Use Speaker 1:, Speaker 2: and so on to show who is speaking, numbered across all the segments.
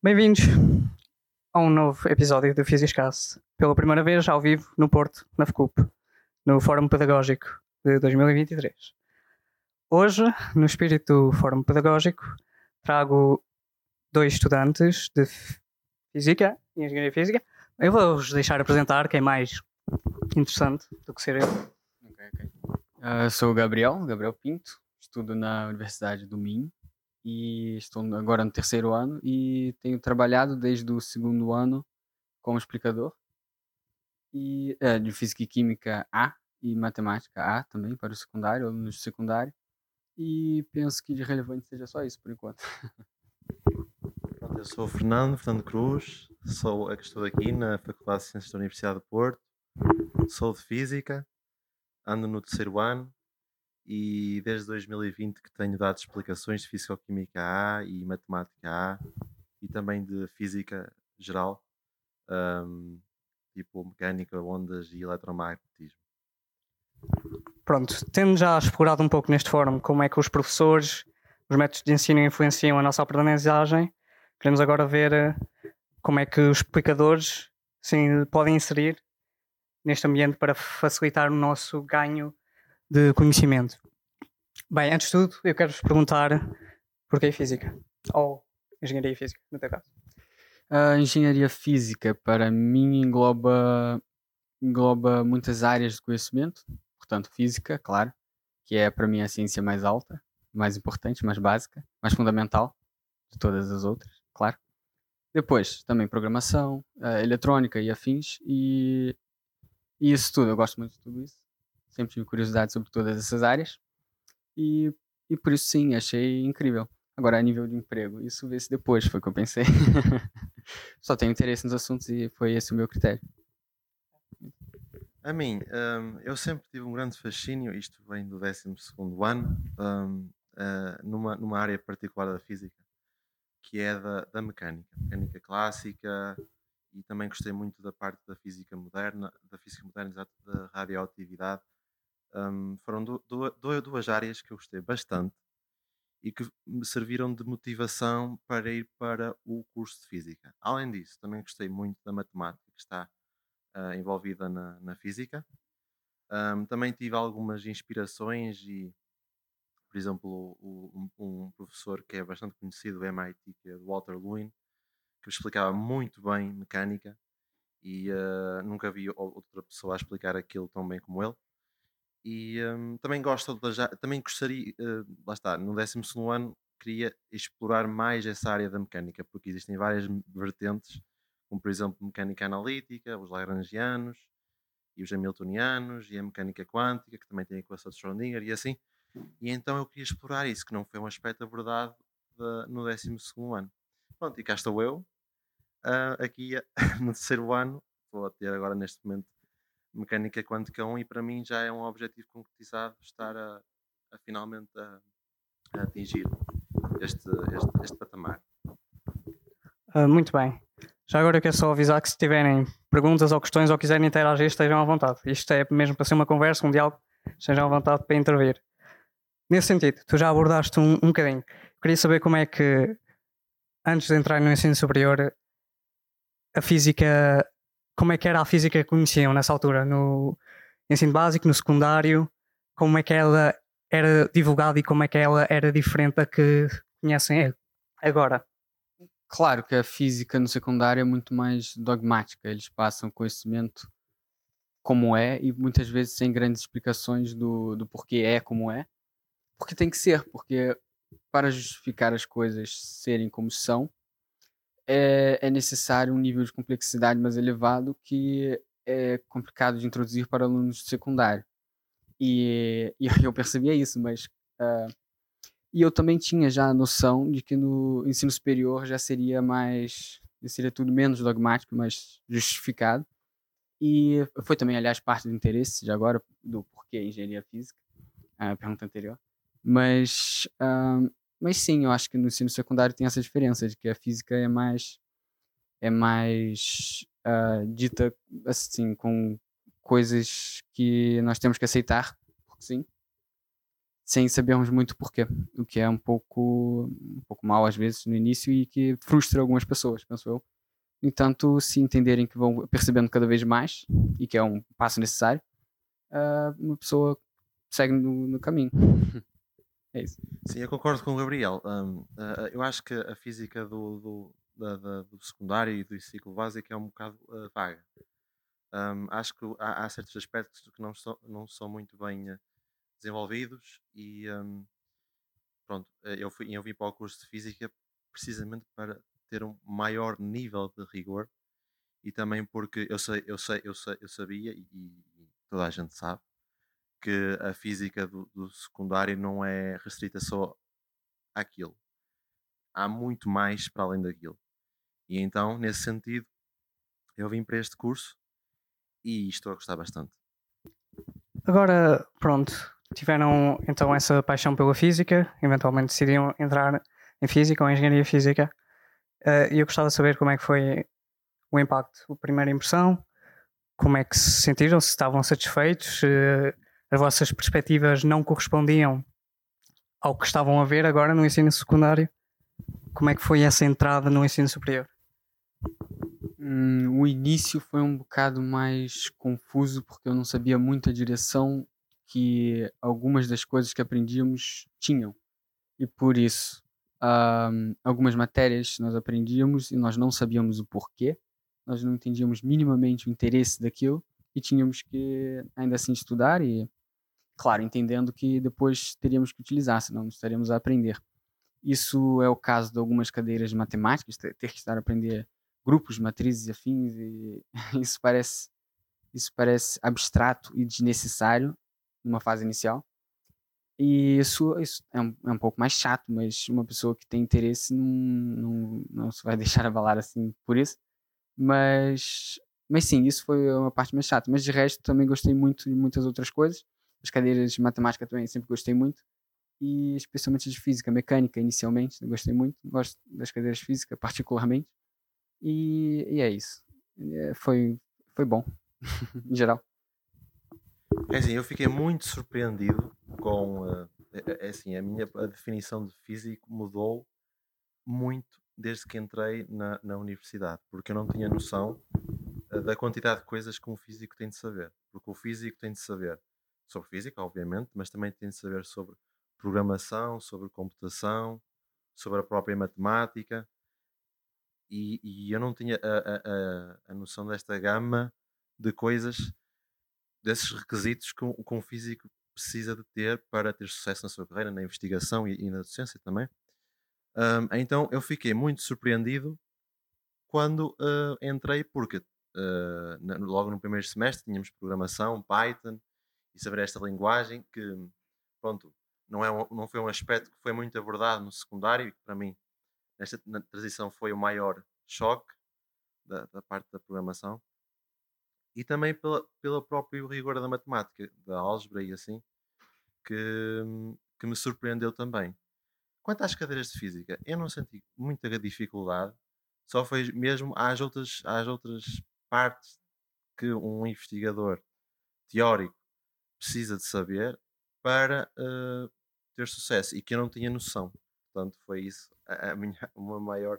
Speaker 1: Bem-vindos a um novo episódio do Physicast. Pela primeira vez, ao vivo, no Porto, na FCUP, no Fórum Pedagógico de 2023. Hoje, no espírito do Fórum Pedagógico, trago dois estudantes de Física e Engenharia Física. Eu vou-vos deixar apresentar quem é mais interessante do que ser eu.
Speaker 2: Ok, ok. Uh, sou o Gabriel, Gabriel Pinto, estudo na Universidade do Minho e estou agora no terceiro ano e tenho trabalhado desde o segundo ano como explicador e é, de física e química A e matemática A também para o secundário, alunos de secundário. E penso que de relevante seja só isso por enquanto.
Speaker 3: Eu sou o Fernando, Fernando Cruz, sou estou aqui na Faculdade de Ciências da Universidade de Porto, sou de Física, ando no terceiro ano e desde 2020 que tenho dado explicações de Físico-Química A e Matemática A e também de Física geral, um, tipo Mecânica, Ondas e Eletromagnetismo.
Speaker 1: Pronto, tendo já explorado um pouco neste fórum como é que os professores, os métodos de ensino influenciam a nossa aprendizagem, queremos agora ver eh, como é que os explicadores sim, podem inserir neste ambiente para facilitar o nosso ganho de conhecimento. Bem, antes de tudo, eu quero vos perguntar porquê física? Ou engenharia física, no teu caso.
Speaker 2: A engenharia física, para mim, engloba, engloba muitas áreas de conhecimento, portanto, física, claro, que é para mim a ciência mais alta, mais importante, mais básica, mais fundamental de todas as outras, claro. Depois, também programação, eletrônica e afins, e, e isso tudo, eu gosto muito de tudo isso sempre tive curiosidade sobre todas essas áreas e, e por isso sim, achei incrível. Agora, a nível de emprego, isso vê-se depois, foi o que eu pensei. Só tenho interesse nos assuntos e foi esse o meu critério.
Speaker 3: A mim, um, eu sempre tive um grande fascínio, isto vem do 12 ano, um, uh, numa, numa área particular da física, que é da, da mecânica, mecânica clássica, e também gostei muito da parte da física moderna, da física moderna, exato, da radioatividade, um, foram du du duas áreas que eu gostei bastante e que me serviram de motivação para ir para o curso de Física. Além disso, também gostei muito da matemática que está uh, envolvida na, na Física. Um, também tive algumas inspirações e, por exemplo, o, um, um, professor que é bastante conhecido do MIT, que é Walter Lewin, que explicava muito bem mecânica e uh, nunca vi outra pessoa a explicar aquilo tão bem como ele. E um, também gosto de, também gostaria, uh, lá está, no 12 ano queria explorar mais essa área da mecânica, porque existem várias vertentes, como por exemplo mecânica analítica, os lagrangianos e os hamiltonianos e a mecânica quântica, que também tem a equação de Schrödinger e assim. E então eu queria explorar isso, que não foi um aspecto abordado de, no 12 ano. Pronto, e cá estou eu, uh, aqui no terceiro ano, a ter agora neste momento mecânica quântica 1 e para mim já é um objetivo concretizado estar a, a finalmente a, a, atingir este, este, este patamar.
Speaker 1: Uh, muito bem. Já agora eu quero só avisar que se tiverem perguntas ou questões ou quiserem interagir, estejam à vontade. Isto é mesmo para ser uma conversa, um diálogo, estejam à vontade para intervir. Nesse sentido, tu já abordaste um, um bocadinho. Queria saber como é que, antes de entrar no ensino superior, a física como é que era a física que conheciam nessa altura, no ensino básico, no secundário, como é que ela era divulgada e como é que ela era diferente da que conhecem agora?
Speaker 2: Claro que a física no secundário é muito mais dogmática, eles passam conhecimento como é e muitas vezes sem grandes explicações do, do porquê é como é, porque tem que ser, porque para justificar as coisas serem como são, é, é necessário um nível de complexidade mais elevado que é complicado de introduzir para alunos de secundário. E, e eu percebia isso, mas. Uh, e eu também tinha já a noção de que no ensino superior já seria mais. seria tudo menos dogmático, mais justificado. E foi também, aliás, parte do interesse de agora, do porquê engenharia física, a pergunta anterior. Mas uh, mas sim, eu acho que no ensino secundário tem essa diferença de que a física é mais é mais uh, dita assim com coisas que nós temos que aceitar, sim. sem sabermos muito porquê, o que é um pouco, um pouco mal às vezes no início e que frustra algumas pessoas, penso eu. No entanto, se entenderem que vão percebendo cada vez mais e que é um passo necessário, uh, uma pessoa segue no, no caminho. é isso.
Speaker 3: Sim, eu concordo com o Gabriel. Um, uh, eu acho que a física do, do, da, da, do secundário e do ciclo básico é um bocado uh, vaga. Um, acho que há, há, certos aspectos que não são, não são muito bem uh, desenvolvidos e um, pronto, eu, fui, eu vim para o curso de física precisamente para ter um maior nível de rigor e também porque eu sei, eu sei, eu, sei, eu sabia e, e toda a gente sabe que a física do, do secundário não é restrita só àquilo. Há muito mais para além daquilo. E então, nesse sentido, eu vim para este curso e estou a gostar bastante.
Speaker 1: Agora, pronto, tiveram então essa paixão pela física, eventualmente decidiram entrar em física ou em engenharia física. Eh, e eu gostava de saber como é que foi o impacto, a primeira impressão, como é que se sentiram, se estavam satisfeitos, se as vossas perspectivas não correspondiam ao que estavam a ver agora no ensino secundário. Como é que foi essa entrada no ensino superior?
Speaker 2: Hum, o início foi um bocado mais confuso porque eu não sabia muito a direção que algumas das coisas que aprendíamos tinham. E por isso, um, algumas matérias nós aprendíamos e nós não sabíamos o porquê, nós não entendíamos minimamente o interesse daquilo e tínhamos que ainda assim estudar e, claro, entendendo que depois teríamos que utilizar, senão estaríamos a aprender. Isso é o caso de algumas cadeiras de matemáticas, ter que estar a aprender grupos, matrizes afins, e isso parece, isso parece abstrato e desnecessário numa fase inicial. E isso, isso é, um, é um pouco mais chato, mas uma pessoa que tem interesse não, não, não se vai deixar abalar assim por isso. Mas, mas sim, isso foi uma parte mais chata. Mas de resto também gostei muito de muitas outras coisas. As cadeiras de matemática também sempre gostei muito. E especialmente de física, mecânica inicialmente, gostei muito. Gosto das cadeiras de física particularmente. E, e é isso. É, foi, foi bom, em geral.
Speaker 3: É assim, eu fiquei muito surpreendido com. Uh, é, assim, a minha a definição de físico mudou muito desde que entrei na, na universidade, porque eu não tinha noção uh, da quantidade de coisas que um físico tem de saber. Porque o físico tem de saber sobre física, obviamente, mas também tem de saber sobre programação, sobre computação, sobre a própria matemática. E, e eu não tinha a, a, a, noção desta gama de coisas, desses requisitos que um, que um físico precisa de ter para ter sucesso na sua carreira, na investigação e, e na docência também. Um, então eu fiquei muito surpreendido quando uh, entrei, porque uh, logo no primeiro semestre tínhamos programação, Python e saber esta linguagem que, pronto, não, é um, não foi um aspecto que foi muito abordado no secundário e para mim nesta na transição foi o maior choque da, da parte da programação e também pela, pela próprio rigor da matemática, da álgebra e assim, que, que me surpreendeu também. Quanto às cadeiras de física, eu não senti muita dificuldade, só foi mesmo às outras, às outras partes que um investigador teórico precisa de saber para uh, ter sucesso e que eu não tinha noção. Portanto, foi isso a, a minha, uma maior,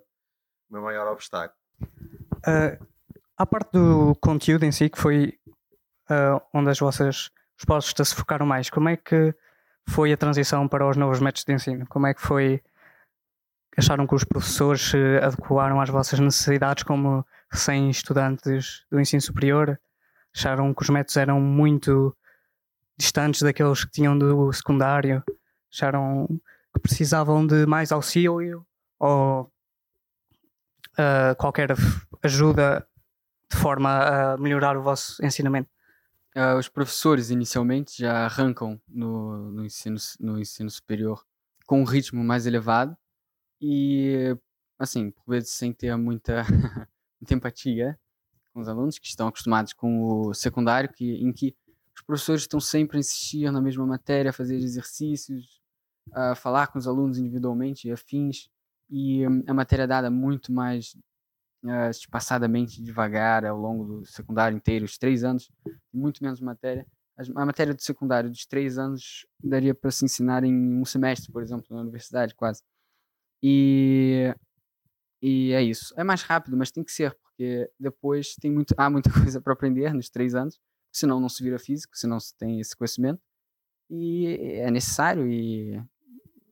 Speaker 3: o meu maior obstáculo.
Speaker 1: Uh, a parte do conteúdo em si, que foi uh, onde as vossas respostas se focaram mais, como é que foi a transição para os novos métodos de ensino? Como é que foi? Acharam que os professores se adequaram às vossas necessidades como recém-estudantes do ensino superior? Acharam que os métodos eram muito distantes daqueles que tinham do secundário? Acharam que precisavam de mais auxílio ou uh, qualquer ajuda de forma a melhorar o vosso ensinamento?
Speaker 2: Uh, os professores inicialmente já arrancam no, no, ensino, no ensino superior com um ritmo mais elevado e, assim, por vezes sem ter muita, muita empatia com os alunos que estão acostumados com o secundário, que, em que os professores estão sempre a insistir na mesma matéria, a fazer exercícios, a falar com os alunos individualmente e afins, e hum, a matéria é dada muito mais uh, devagar ao longo do secundário inteiro, os três anos, muito menos matéria. a matéria do secundário dos três anos daria para se ensinar em um semestre, por exemplo, na universidade, quase. E, e é isso. É mais rápido, mas tem que ser, porque depois tem muito, há muita coisa para aprender nos três anos, senão não se vira físico, senão se tem esse conhecimento. E é necessário e,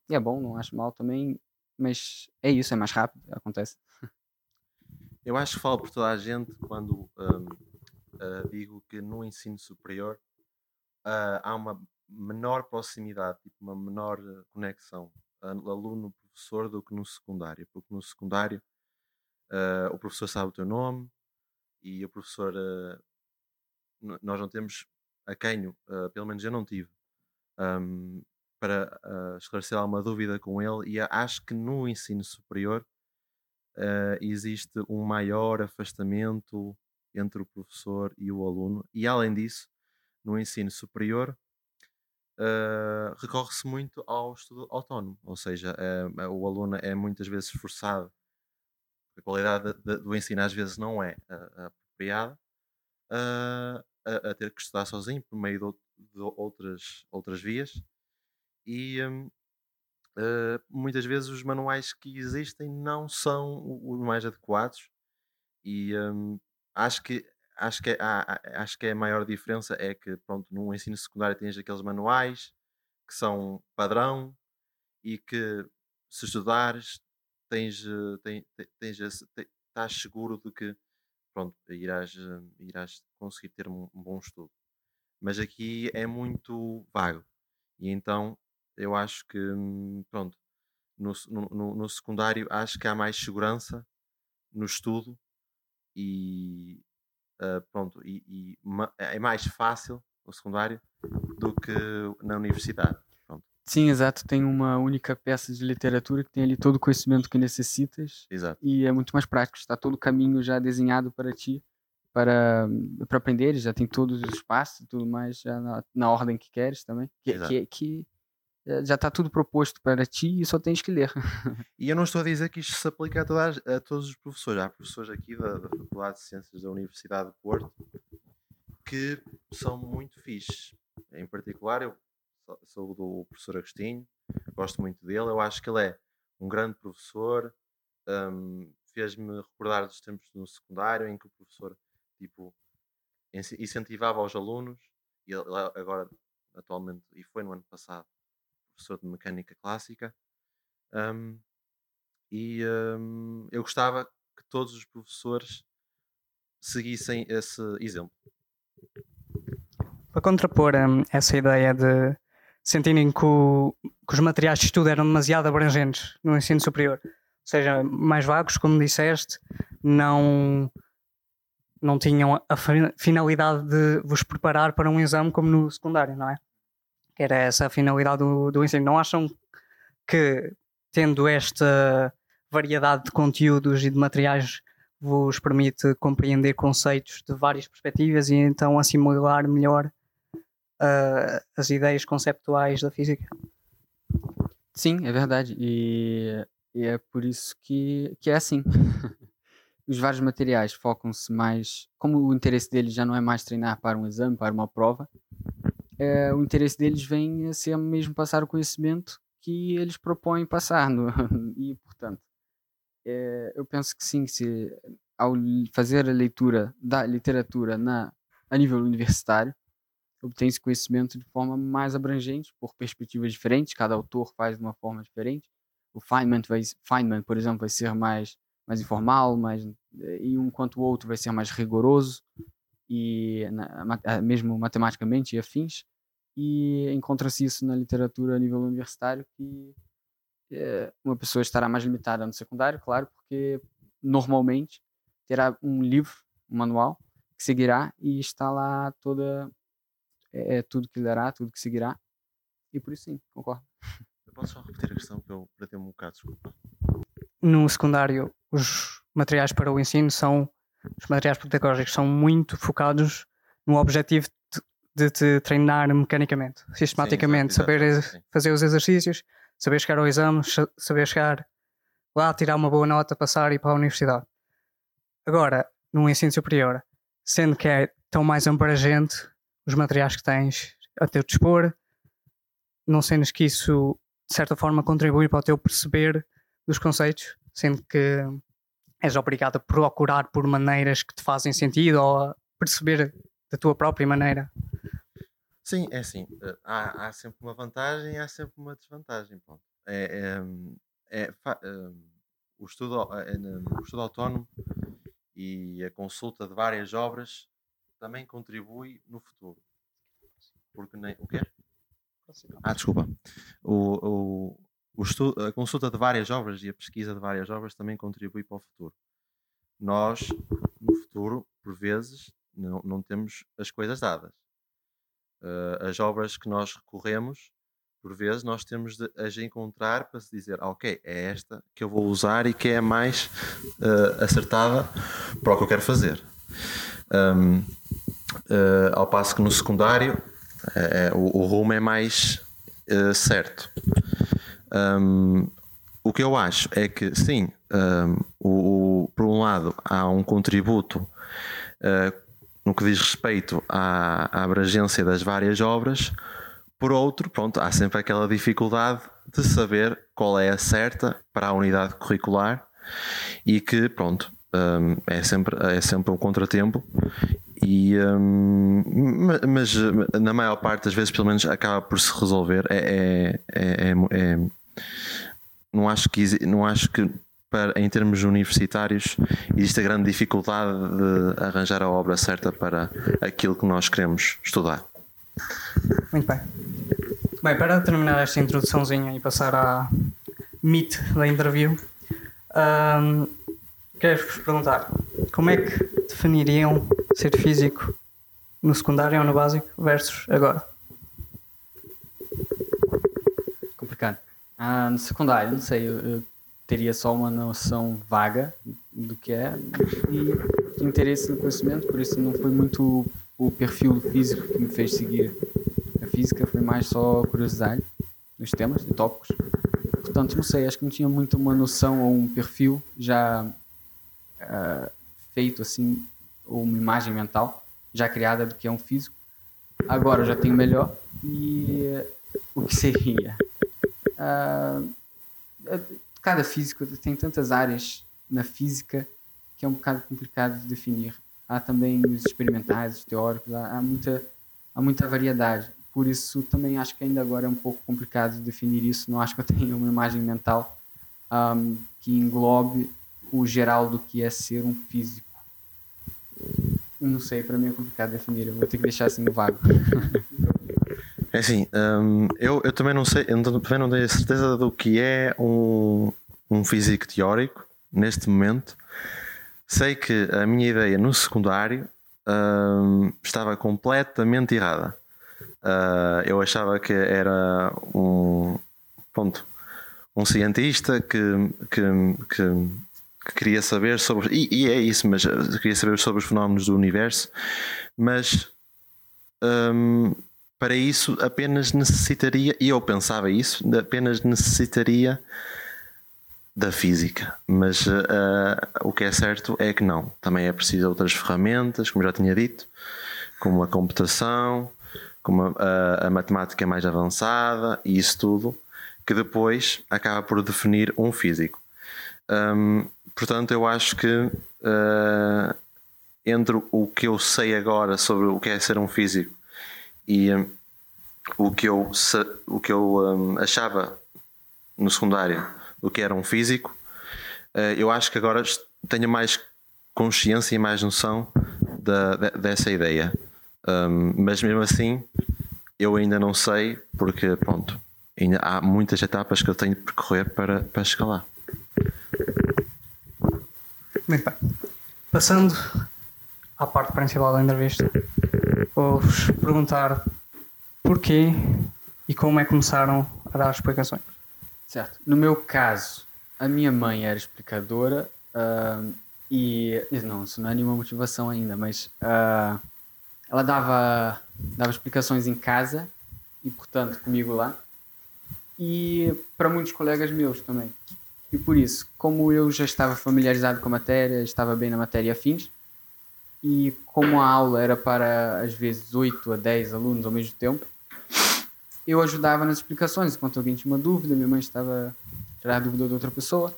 Speaker 2: e é bom, não acho mal também, mas é isso, é mais rápido, acontece.
Speaker 3: Eu acho que falo por toda a gente quando hum, ah, digo que no ensino superior ah, há uma menor proximidade, tipo uma menor ah, conexão aluno-professor do que no secundário, porque no secundário ah, o professor sabe o teu nome e o professor n- nós não temos a quem, ah, pelo menos eu não tive, hum, para ah, esclarecer alguma dúvida com ele, e acho que no ensino superior eh, existe um maior afastamento entre o professor e o aluno, e além disso, no ensino superior, eh, recorre-se muito ao estudo autónomo, ou seja, eh, o aluno é muitas vezes forçado, a qualidade de- de- do ensino às vezes não é ah, apropriada, a, a ter que estudar sozinho por meio de, de outras, outras vias, e hum, Uh, muitas vezes os manuais que existem não são os mais adequados. E hum, acho que acho que, é- há- há- acho que é a maior diferença é que pronto, no ensino secundário tens aqueles manuais que são padrão e que se estudares tens, eh, ten- te- tens esse- te- estás seguro de que pronto, irás, eh, irás conseguir ter um, um bom estudo. Mas aqui é muito vago e então eu acho que hum, pronto, no, no, no- secundário acho que há mais segurança no estudo e ah, pronto, e, e ma- é mais fácil no secundário do que na universidade.
Speaker 2: Sim, exato. Tem uma única peça de literatura que tem ali todo o conhecimento que necessitas
Speaker 3: exato.
Speaker 2: e é muito mais prático. Está todo o caminho já desenhado para ti, para, para aprender. Já tem todos os passos e tudo mais já na, na ordem que queres também. Que,
Speaker 3: Exato.
Speaker 2: que, que eh, já está tudo proposto para ti e só tens que ler.
Speaker 3: E eu não estou a dizer que isto se aplica a, toda a, a todos os professores. Há professores aqui da, da Faculdade de Ciências da Universidade de Porto que são muito fixes. Em particular, eu sou- do professor Agostinho, gosto muito dele. Eu acho que ele é um grande professor. hum, Fez-me recordar dos tempos no secundário em que o professor tipo, ince- incentivava os alunos, e ele agora, atualmente, e foi no ano passado, professor de mecânica clássica. hum, e hum, eu gostava que todos os professores seguissem esse exemplo.
Speaker 1: Para contrapor hum, essa ideia de sentirem que, o- que os materiais de estudo eram demasiado abrangentes no ensino superior, ou seja, mais vagos, como disseste, não, não tinham a fi- finalidade de vos preparar para um exame como no secundário, não é? Que era essa a finalidade do, do ensino. Não acham que, tendo esta variedade de conteúdos e de materiais, vos permite compreender conceitos de várias perspectivas e então assimilar melhor ah, as ideias conceptuais da física.
Speaker 2: Sim, é verdade. E, e é por isso que, que é assim. Os vários materiais focam-se mais. Como o interesse deles já não é mais treinar para um exame, para uma prova, é, o interesse deles vem a ser mesmo passar o conhecimento que eles propõem passar. No, e, portanto, é, eu penso que sim, se, ao fazer a leitura da literatura na, a nível universitário, obtém esse conhecimento de forma mais abrangente, por perspectivas diferentes, cada autor faz de uma forma diferente. O Feynman, vai, Feynman por exemplo, vai ser mais, mais informal, mais, e um quanto o outro vai ser mais rigoroso, e na- mesmo matematicamente e afins. E encontra-se isso na literatura a nível universitário, que eh, uma pessoa estará mais limitada no secundário, claro, porque normalmente terá um livro, um manual, que seguirá e está lá toda é, é tudo que lhe dará, tudo que seguirá. E por isso sim, concordo.
Speaker 3: Eu posso só repetir a questão que eu perdi um bocado, desculpa.
Speaker 1: No secundário, os materiais para o ensino são os materiais pedagógicos são muito focados no objetivo de, te treinar mecanicamente, sistematicamente,
Speaker 3: exato,
Speaker 1: saber
Speaker 3: exato, sim.
Speaker 1: fazer os exercícios, saber chegar ao exame, sa- saber chegar lá, tirar uma boa nota, passar e ir para a universidade. Agora, no ensino superior, sendo que é tão mais abrangente, os materiais que tens a teu dispor, não sendo que isso de certa forma contribui para o teu perceber dos conceitos, sendo que és obrigado a procurar por maneiras que te fazem sentido ou a perceber da tua própria maneira.
Speaker 3: Sim, é assim. eh, Há, há sempre uma vantagem e há sempre uma desvantagem. É, é, é eh, o, estudo, eh, o estudo autónomo e a consulta de várias obras também contribui no futuro. Porque nem. O quê? Ah, desculpa. O, o, o estu- a consulta de várias obras e a pesquisa de várias obras também contribui para o futuro. Nós, no futuro, por vezes, não, não temos as coisas dadas. Uh, as obras que nós recorremos, por vezes, nós temos de as encontrar para se dizer, ah, ok, é esta que eu vou usar e que é a mais uh, acertada para o que eu quero fazer. Um, uh, ao passo que no secundário é- o, o rumo é mais uh, certo. Um, o que eu acho é que, sim, um, o, o- por um lado, há um contributo uh, no que diz respeito à, à abrangência das várias obras, por outro, pronto, há sempre aquela dificuldade de saber qual é a certa para a unidade curricular e que, pronto, um, é, sempre, é sempre um contratempo. E, um, ma- mas uh, na maior parte das vezes, pelo menos, acaba por se resolver. É, é, é- é- é- não acho que, não acho que para, em termos universitários existe a grande dificuldade de arranjar a obra certa para aquilo que nós queremos estudar.
Speaker 1: Muito bem. Bem, para terminar esta introduçãozinha e passar à meet da interview, ahm, quero-vos perguntar como é que definiriam ser físico no secundário ou no básico versus agora?
Speaker 2: Complicado. Ah, no secundário, não sei, eu, eu teria só uma noção vaga do que é e interesse no conhecimento, por isso não foi muito o perfil físico que me fez seguir a física, foi mais só curiosidade nos temas e tópicos. Portanto, não sei, acho que não tinha muito uma noção ou um perfil já ah, feito assim, ou uma imagem mental já criada do que é um físico. Agora eu já tenho melhor e eh, o que seria? Ah, eh, cada físico tem tantas áreas na física que é um bocado complicado de definir. Há também os experimentais, os teóricos, há, há muita, há muita variedade. Por isso, também acho que ainda agora é um pouco complicado de definir isso. Não acho que eu tenha uma imagem mental ahm, que englobe o geral do que é ser um físico. Não sei, para mim é complicado definir. Eu vou ter que deixar assim no vago.
Speaker 3: É assim, hum, eu, eu também não sei, eu também não tenho certeza do que é um, um físico teórico neste momento. Sei que a minha ideia no secundário hum, estava completamente errada. Ah, eu achava que era um pronto, um cientista que, que, que, que queria saber sobre e, e é isso, mas eh, queria saber sobre os fenómenos do universo, mas hum, para isso apenas necessitaria, e eu pensava isso, apenas necessitaria da física. Mas ah, o que é certo é que não. Também é preciso outras ferramentas, como já tinha dito, como a computação, como a, a- a matemática mais avançada e isso tudo, que depois acaba por definir um físico. Hum, portanto, eu acho que ah, entre o que eu sei agora sobre o que é ser um físico e hum, o que eu, o que eu hum, achava no secundário do que era um físico, eh, eu acho que agora tenho mais consciência e mais noção da, de- dessa ideia. Hum, mas mesmo assim, eu ainda não sei, porque pronto, ainda há muitas etapas que eu tenho de percorrer para, para lá.
Speaker 1: Muito bem. Passando à parte principal da entrevista, vou-vos perguntar porquê e como é que começaram a dar explicações.
Speaker 2: Certo. No meu caso, a minha mãe era explicadora ahm, e não, isso não é nenhuma motivação ainda, mas ah, ela dava, dava explicações em casa e, portanto, comigo lá e para muitos colegas meus também. E por isso, como eu já estava familiarizado com a matéria, estava bem na matéria afins, E como a aula era para, às vezes, 8 a 10 alunos ao mesmo tempo, eu ajudava nas explicações. Enquanto alguém tinha uma dúvida, minha mãe estava tirar a dúvida de outra pessoa.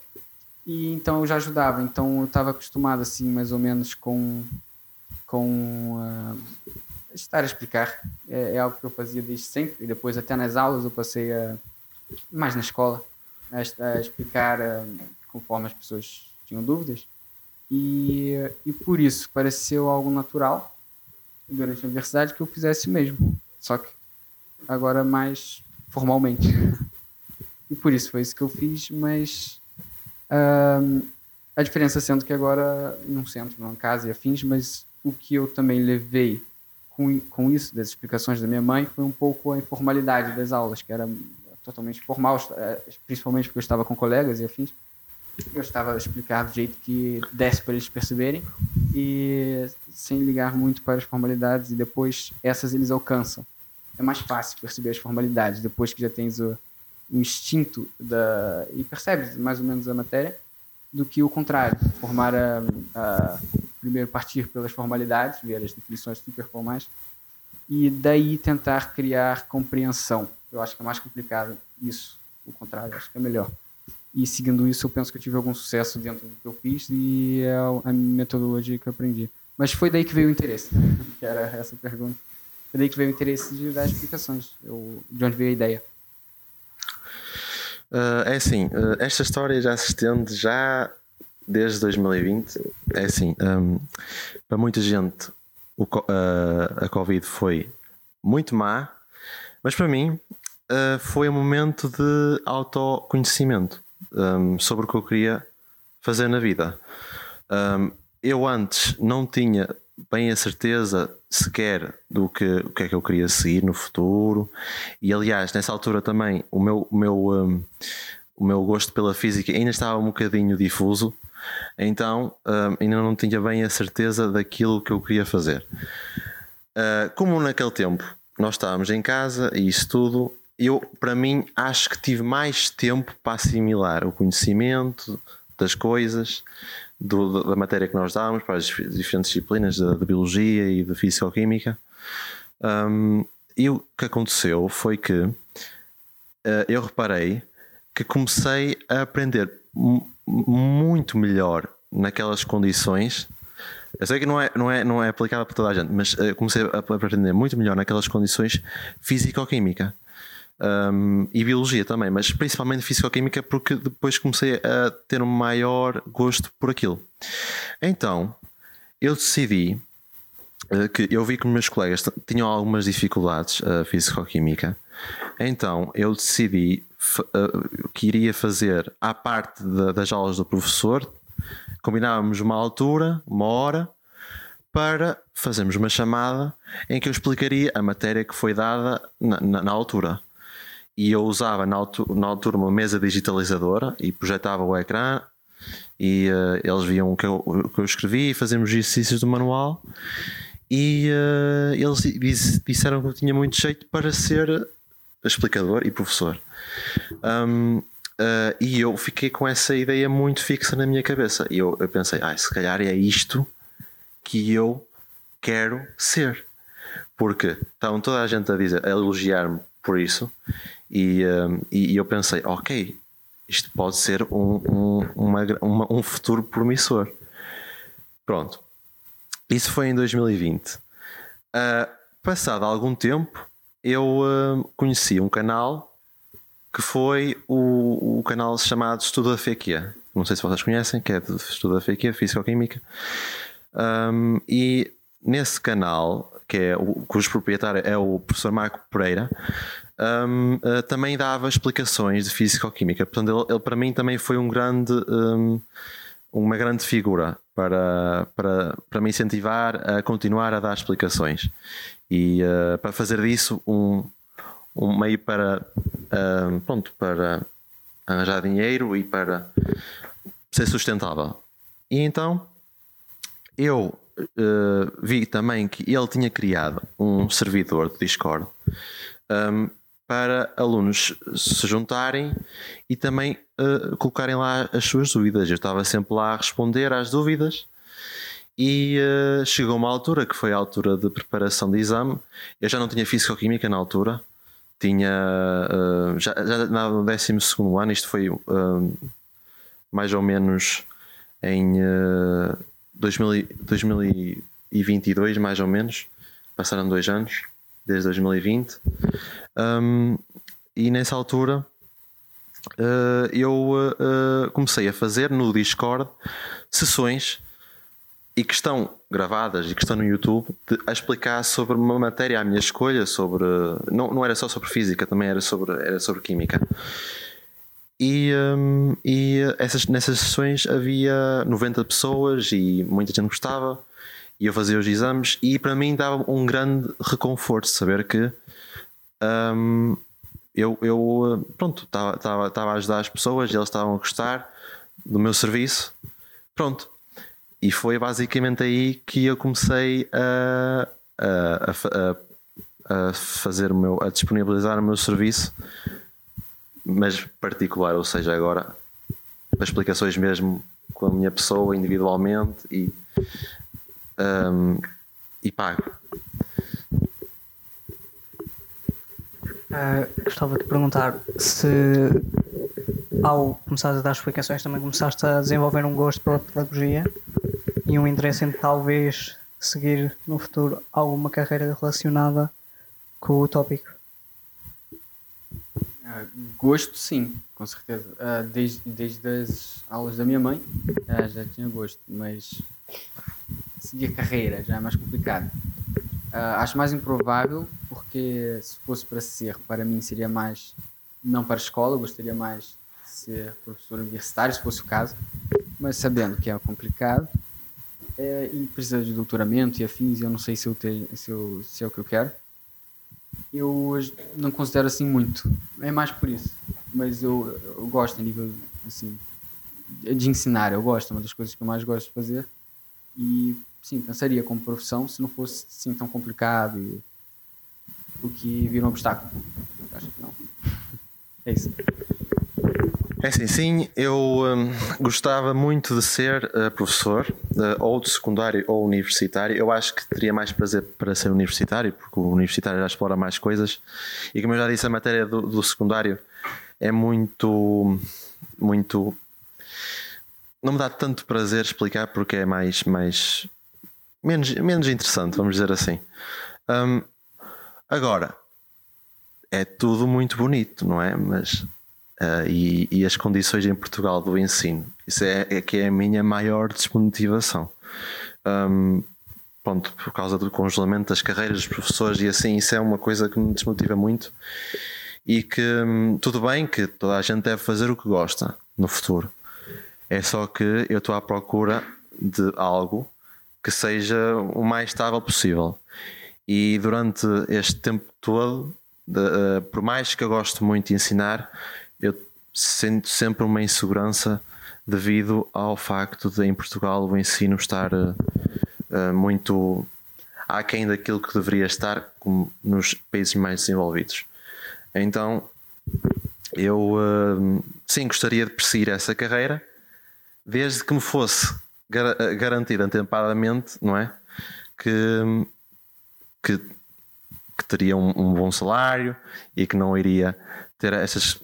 Speaker 2: E então eu já ajudava. Então eu estava acostumado, assim, mais ou menos com, com uh, estar a explicar. É, é, algo que eu fazia desde sempre. E depois, até nas aulas, eu passei a, mais na escola, a, explicar uh, conforme as pessoas tinham dúvidas. E, e por isso pareceu algo natural durante a universidade que eu fizesse mesmo. Só que agora mais formalmente. e por isso foi isso que eu fiz, mas uh, a diferença sendo que agora num centro, numa casa e afins, mas o que eu também levei com, com isso, das explicações da minha mãe, foi um pouco a informalidade das aulas, que era totalmente formal, eh, principalmente porque eu estava com colegas e afins. Eu estava a explicar do jeito que desse para eles perceberem e sem ligar muito para as formalidades e depois essas eles alcançam. É mais fácil perceber as formalidades depois que já tens o, o instinto da e percebes mais ou menos a matéria do que o contrário, formar a, a primeiro partir pelas formalidades, ver as definições super formais e daí tentar criar compreensão. Eu acho que é mais complicado isso, o contrário, acho que é melhor. E seguindo isso, eu penso que eu tive algum sucesso dentro do que eu fiz e é a metodologia que eu aprendi. Mas foi daí que veio o interesse, que era essa pergunta. Foi daí que veio o interesse de dar explicações, eu, de onde veio a ideia.
Speaker 3: Uh, é assim, uh, esta história já se estende já desde 2020. É assim, um, para muita gente o, uh, a Covid foi muito má, mas para mim foi um momento de autoconhecimento um, sobre o que eu queria fazer na vida. Um, eu antes não tinha bem a certeza sequer do que, o que é que eu queria seguir no futuro, e aliás, nessa altura também o meu, o meu, um, o meu gosto pela física ainda estava um bocadinho difuso, então ainda não tinha bem a certeza daquilo que eu queria fazer. Uh, como naquele tempo nós estávamos em casa e isso tudo, eu, para mim, acho que tive mais tempo para assimilar o conhecimento das coisas, do, da matéria que nós dávamos, para as diferentes disciplinas da, biologia e da físico-química. Um, e o que aconteceu foi que uh, eu reparei que comecei a aprender muito melhor naquelas condições. Eu sei que não é, não é, não é aplicável para toda a gente, mas uh, comecei a aprender muito melhor naquelas condições físico-química um, e biologia também, mas principalmente físico-química porque depois comecei a ter um maior gosto por aquilo. Então eu decidi uh, que eu vi que meus colegas tinham algumas dificuldades uh, físico-química, então eu decidi uh, que iria fazer à parte de, das aulas do professor, combinávamos uma altura, uma hora para fazermos uma chamada em que eu explicaria a matéria que foi dada na, na, na altura e eu usava na altura, na altura uma mesa digitalizadora e projetava o ecrã e uh, eles viam o que, eu, o que eu escrevi e fazíamos exercícios do manual. E uh, eles disseram que eu tinha muito jeito para ser explicador e professor. Um, uh, e eu fiquei com essa ideia muito fixa na minha cabeça. E eu, eu pensei, ah, se calhar é isto que eu quero ser. Porque estavam toda a gente a dizer, a elogiar-me por isso e, um, e eu pensei, ok, isto pode ser um, um, uma, uma, um futuro promissor. Pronto. Isso foi em 2020. Uh, ah, passado algum tempo, eu uh, conheci um canal que foi o, o canal chamado Estudo da FEQIA. Não sei se vocês conhecem, que é de Estudo da FEQIA, Físico-Química. Um, e nesse canal, que é o, cujo proprietário é o professor Marco Pereira, um, uh, também dava explicações de físico-química. Portanto, ele, ele, para mim também foi um grande, um, uma grande figura para, para, para me incentivar a continuar a dar explicações e uh, para fazer disso um, um meio para, uh, pronto, para arranjar dinheiro e para ser sustentável. E então eu uh, vi também que ele tinha criado um servidor de Discord um, para alunos se juntarem e também uh, colocarem lá as suas dúvidas. Eu estava sempre lá a responder às dúvidas E uh, chegou uma altura que foi a altura de preparação de exame. Eu já não tinha físico-química na altura, tinha uh, já, já no 12 ano, isto foi uh, mais ou menos em uh, 2000, 2022, mais ou menos. Passaram dois anos, desde 2020. Um, e nessa altura eu comecei a fazer no Discord sessões e que estão gravadas e que estão no YouTube de, a explicar sobre uma matéria à minha escolha, sobre não, não era só sobre física, também era sobre, era sobre química. E, um, e essas, nessas sessões havia 90 pessoas e muita gente gostava. E eu fazia os exames e para mim dava um grande reconforto saber que um, eu, eu pronto, estava a ajudar as pessoas e elas estavam a gostar do meu serviço. Pronto, e foi basicamente aí que eu comecei a, a, a, a fazer o meu, a disponibilizar o meu serviço, mas particular, ou seja, agora as explicações mesmo com a minha pessoa individualmente e, um, e pago.
Speaker 1: Uh, gostava de perguntar se ao começar a dar explicações também começaste a desenvolver um gosto pela pedagogia e um interesse em talvez seguir no futuro alguma carreira relacionada com o tópico?
Speaker 2: Uh, gosto, sim, com certeza. Uh, desde, desde as aulas da minha mãe uh, já tinha gosto, mas seguir carreira já é mais complicado. acho mais improvável porque se fosse para ser, para mim seria mais não para a escola, gostaria mais de ser professor universitário, se fosse o caso, mas sabendo que é complicado, é, e precisa de doutoramento e afins, eu não sei se, eu te, se, eu, se é o que eu quero. Eu não considero assim muito. É mais por isso. Mas eu, eu gosto a nível assim, de ensinar, eu gosto, é uma das coisas que eu mais gosto de fazer. E sim, pensaria como profissão se não fosse assim tão complicado e o que vira um obstáculo. Acho que não. É isso.
Speaker 3: É assim, sim, eu um, gostava muito de ser uh, professor, ou de secundário ou universitário. Eu acho que teria mais prazer para ser universitário, porque o universitário já explora mais coisas. E como eu já disse, a matéria do, do secundário é muito. muito. Não me dá tanto prazer explicar porque é mais. mais menos, menos interessante, vamos dizer assim. Um, agora, é tudo muito bonito, não é? Mas Uh, e, e, as condições em Portugal do ensino. Isso é, é que é a minha maior desmotivação. Um, pronto, por causa do congelamento das carreiras dos professores e assim, isso é uma coisa que me desmotiva muito. E que hum, tudo bem que toda a gente deve fazer o que gosta no futuro. É só que eu estou à procura de algo que seja o mais estável possível. E durante este tempo todo, de, uh, por mais que eu gosto muito de ensinar, eu sinto sempre uma insegurança devido ao facto de em Portugal o ensino estar uh, muito aquém daquilo que deveria estar nos países mais desenvolvidos. Então eu uh, sim gostaria de perseguir essa carreira desde que me fosse gar garantido antepadamente, não é? Que, que, que teria um, um, bom salário e que não iria ter essas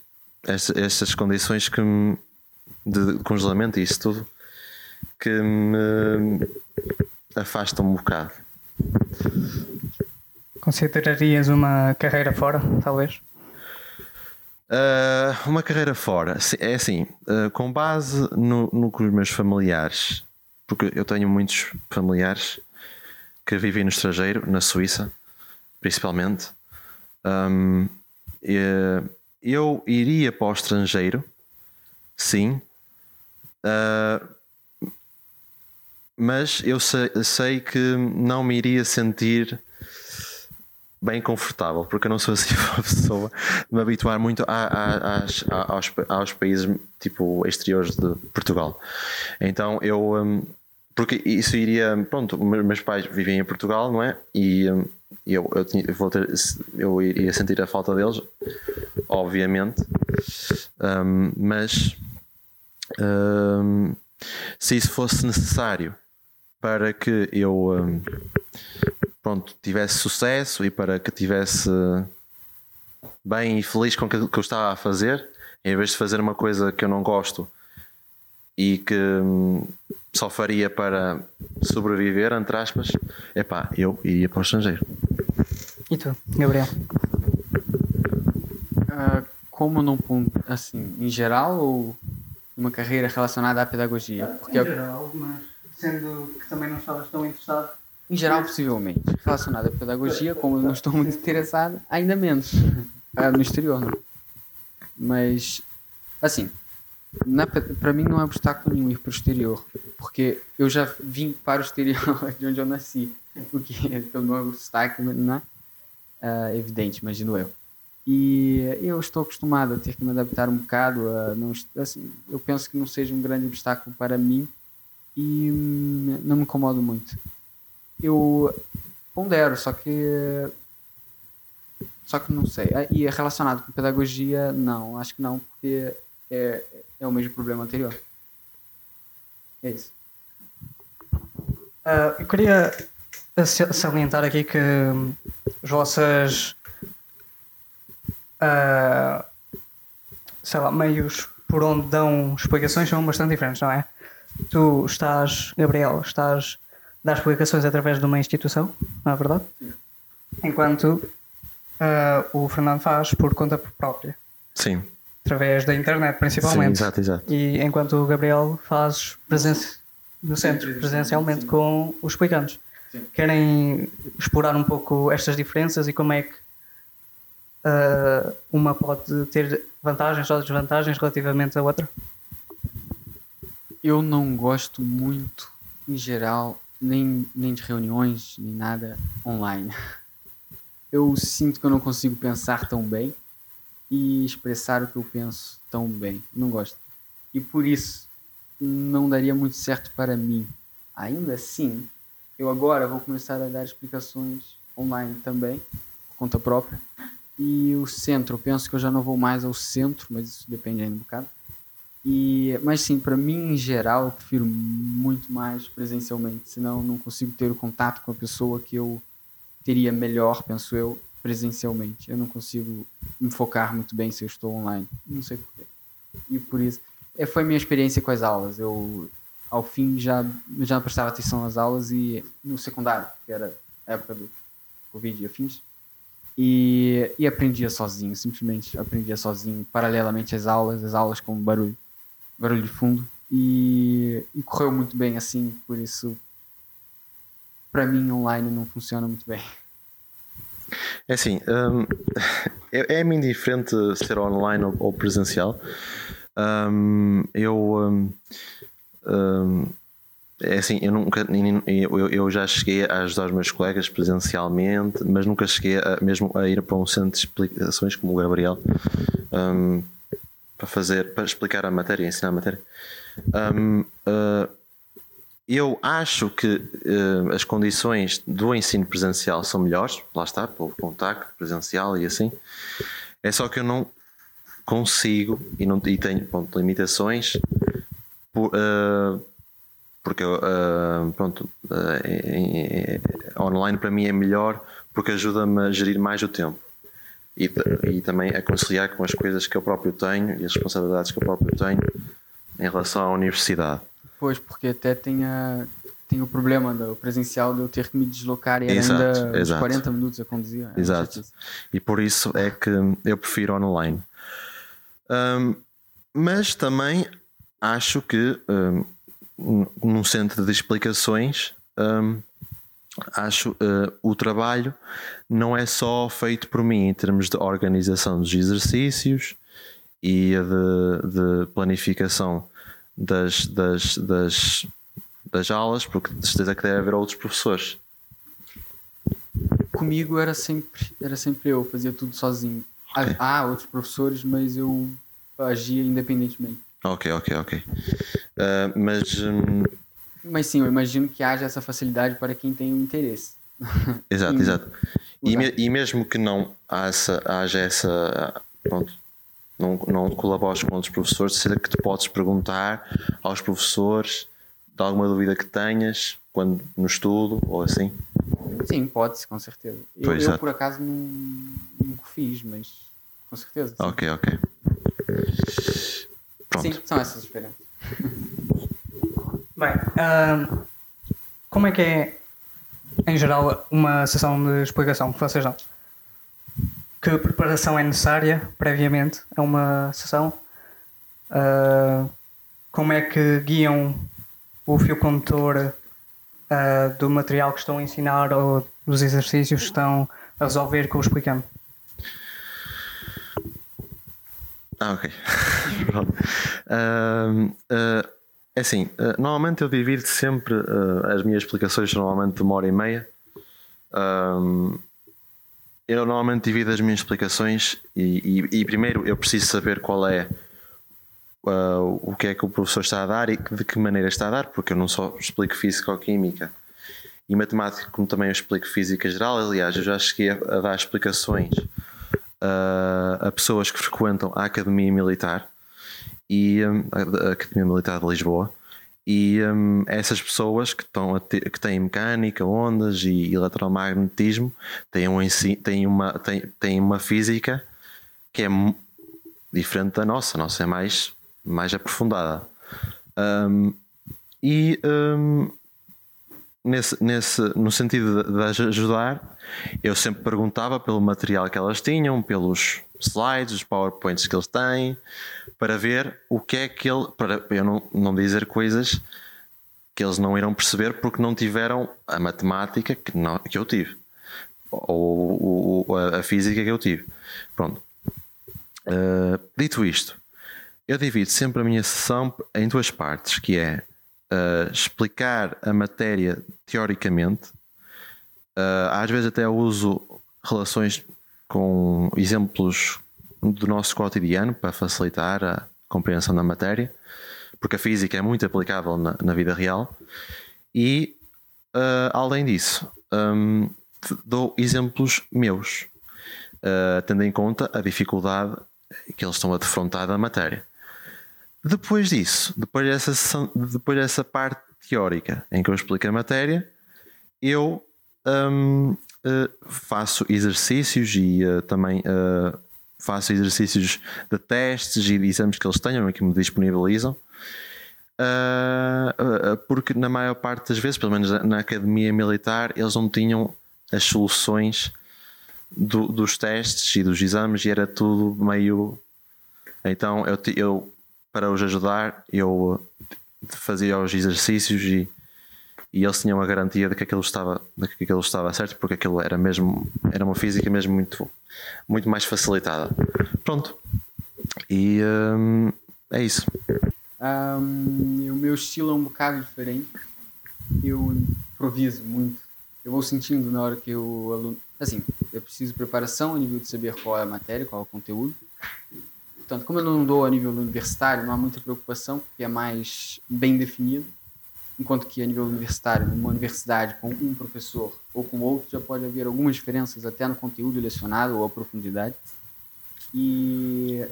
Speaker 3: estas condições que me, de congelamento e isso tudo que me afastam um bocado.
Speaker 1: Considerarias uma carreira fora, talvez?
Speaker 3: Uh, uma carreira fora, é assim, uh, com base no, no que os meus familiares, porque eu tenho muitos familiares que vivem no estrangeiro, na Suíça, principalmente. Um, eu iria para o estrangeiro, sim, uh, mas eu sei, sei, que não me iria sentir bem confortável, porque eu não sou assim uma pessoa de me habituar muito a, a, a, aos, aos países tipo exteriores de Portugal. Então eu. Um, porque isso iria. Pronto, meus pais vivem em Portugal, não é? E um, eu, eu, tinha, eu, ter, eu iria sentir a falta deles, obviamente, um, mas um, se isso fosse necessário para que eu hum, pronto, tivesse sucesso e para que tivesse bem e feliz com o que eu estava a fazer, em vez de fazer uma coisa que eu não gosto e que hum, só faria para sobreviver, entre aspas, epá, eu iria para o estrangeiro.
Speaker 1: E tu, Gabriel?
Speaker 2: Ah, como num ponto, assim, em geral ou uma carreira relacionada à pedagogia? Porque,
Speaker 1: geral, mas sendo que também não estavas tão interessado.
Speaker 2: em geral, possivelmente, relacionada à pedagogia, como não estou muito interessado, ainda menos ah, no exterior, não. Mas, assim, para mim não é obstáculo nenhum ir para o exterior, porque eu já vim para o exterior de onde eu nasci, porque pelo meu sotaque não é ah, evidente, imagino eu. E eu estou acostumado a ter que me adaptar um bocado, a não, assim, eu penso que não seja um grande obstáculo para mim e hum, não me incomodo muito. Eu pondero, só que só que não sei. E é relacionado com pedagogia, não, acho que não, porque é, é o mesmo problema anterior. É isso.
Speaker 1: Ah, eu queria sa- salientar aqui que hum, as vossas ah, sei lá, meios por onde dão explicações são bastante diferentes, não é? Tu estás, Gabriel, estás a dar explicações através de uma instituição, não é verdade? Enquanto ah, o Fernando faz por conta própria,
Speaker 3: Sim,
Speaker 1: através da internet
Speaker 3: sim,
Speaker 1: principalmente.
Speaker 3: exato, exato.
Speaker 1: E enquanto o Gabriel faz presença no centro, presencialmente
Speaker 2: Sim.
Speaker 1: com os explicantes.
Speaker 2: Sim.
Speaker 1: Querem explorar um pouco estas diferenças e como é que ah, uma pode ter vantagens ou desvantagens relativamente à outra?
Speaker 2: Eu não gosto muito, em geral, nem, nem de reuniões, nem nada online. Eu sinto que eu não consigo pensar tão bem e expressar o que eu penso tão bem. Não gosto. E por isso não daria muito certo para mim. Ainda assim, eu agora vou começar a dar explicações online também, por conta própria. E o centro, eu penso que eu já não vou mais ao centro, mas isso depende ainda um bocado. E, mas sim, para mim em geral, eu prefiro muito mais presencialmente, senão não consigo ter o contato com a pessoa que eu teria melhor, penso eu, presencialmente. Eu não consigo me focar muito bem se eu estou online. Não sei porquê. E por isso, é, foi a minha experiência com as aulas. Eu, ao fim, já, já prestava atenção às aulas e no secundário, que era a época do Covid e afins. E, e aprendia sozinho, simplesmente aprendia sozinho, paralelamente às aulas, as aulas com barulho barulho de fundo e, e correu muito bem assim, por isso para mim online não funciona muito bem.
Speaker 3: É assim, hum, é, é-me indiferente ser online ou, presencial. Hum, eu, hum, hum, é assim, eu nunca, eu, já cheguei a ajudar os meus colegas presencialmente, mas nunca cheguei a, mesmo a ir para um centro de explicações como o Gabriel hum, para fazer, para explicar a matéria, ensinar a matéria. Hum, uh, eu acho que uh, as condições do ensino presencial são melhores, lá está, pelo contacto presencial e assim. É só que eu não consigo e, não, e tenho ponto, limitações por, uh, porque uh, pronto, online para mim é melhor porque ajuda-me a gerir mais o tempo e, e também a conciliar com as coisas que eu próprio tenho e as responsabilidades que eu próprio tenho em relação à universidade.
Speaker 2: Pois, porque até tem, a, tem o problema do presencial de eu ter que me deslocar e
Speaker 3: Exato,
Speaker 2: ainda
Speaker 3: exato.
Speaker 2: 40 minutos a conduzir. É
Speaker 3: Exato. E por isso é que eu prefiro online. Hum, mas também acho que hum, num centro de explicações hum, acho uh, o trabalho não é só feito por mim em termos de organização dos exercícios e de, de planificação das, das, das, das aulas, porque de certeza que deve haver outros professores.
Speaker 2: Comigo era sempre, era sempre eu, fazia tudo sozinho. Há-
Speaker 3: Ok.
Speaker 2: Há outros professores, mas eu agia independentemente.
Speaker 3: Ok, ok, ok. Uh, mas hum,
Speaker 2: Mas sim, eu imagino que haja essa facilidade para quem tem o interesse.
Speaker 3: Exato, exato. E, me- e mesmo que não haja, haja essa. Pronto, não, não colabores com outros professores, será que tu podes perguntar aos professores de alguma dúvida que tenhas quando no estudo ou assim?
Speaker 2: Sim, pode-se, com certeza. Eu,
Speaker 3: Pois,
Speaker 2: eu, por acaso não, nunca fiz, mas com certeza. sim.
Speaker 3: Ok, ok. Pronto.
Speaker 2: Sim, são essas as diferenças.
Speaker 1: Bem, como é que é, em geral, uma sessão de explicação que vocês dão? Que preparação é necessária previamente a uma sessão? Ah, como é que guiam o fio condutor ah, do material que estão a ensinar ou dos exercícios que estão a resolver com o explicando?
Speaker 3: Ah, ok. Ahm, ah, é assim, ah, normalmente eu divido sempre ah, as minhas explicações normalmente de uma hora e meia. Eu normalmente divido as minhas explicações e, e- e primeiro eu preciso saber qual é o que é que o professor está a dar e de que maneira está a dar, porque eu não só explico físico-química e matemática, como também eu explico física geral. Aliás, eu já cheguei a, a dar explicações a, a pessoas que frequentam a Academia Militar e hum, a, Academia Militar de Lisboa e hum, essas pessoas que, estão ter- que têm mecânica, ondas e eletromagnetismo têm, um, têm, uma, têm, têm uma física que é diferente da nossa, a nossa é mais, mais aprofundada. Hum, e hum, nesse, nesse, no sentido de, de ajudar, eu sempre perguntava pelo material que elas tinham, pelos slides, os powerpoints que eles têm, para ver o que é que ele. para eu não, não dizer coisas que eles não irão perceber porque não tiveram a matemática que, não, que eu tive. Ou, ou- ou a, a física que eu tive. Pronto. Uh, dito isto, eu divido sempre a minha sessão em duas partes, que é uh, explicar a matéria teoricamente. Uh, às vezes até uso relações com exemplos do nosso cotidiano para facilitar a compreensão da matéria, porque a física é muito aplicável na, na vida real. E uh, além disso, um, dou exemplos meus, uh, tendo em conta a dificuldade que eles estão a defrontar da matéria. Depois disso, depois dessa, depois dessa parte teórica em que eu explico a matéria, eu hum, eh, faço exercícios e eh, também eh, faço exercícios de testes e de exames que eles tenham e que me disponibilizam. Porque na maior parte das vezes, pelo menos na- academia militar, eles não tinham as soluções do- dos testes e dos exames e era tudo meio. Então eu, eu para os ajudar, eu eh, fazia os exercícios e, e eles tinham a garantia de que aquilo estava, de que aquilo estava certo, porque aquilo era mesmo era uma física mesmo muito, muito mais facilitada. Pronto. E hum, é isso.
Speaker 2: Ahm, o meu estilo é um bocado diferente. Eu improviso muito. Eu vou sentindo na hora que o aluno. Assim, eu preciso de preparação a nível de saber qual é a matéria, qual é o conteúdo. Portanto, como eu não dou a nível universitário, não há muita preocupação, porque é mais bem definido. Enquanto que a nível universitário, numa universidade com um professor ou com outro, já pode haver algumas diferenças até no conteúdo lecionado ou a profundidade. E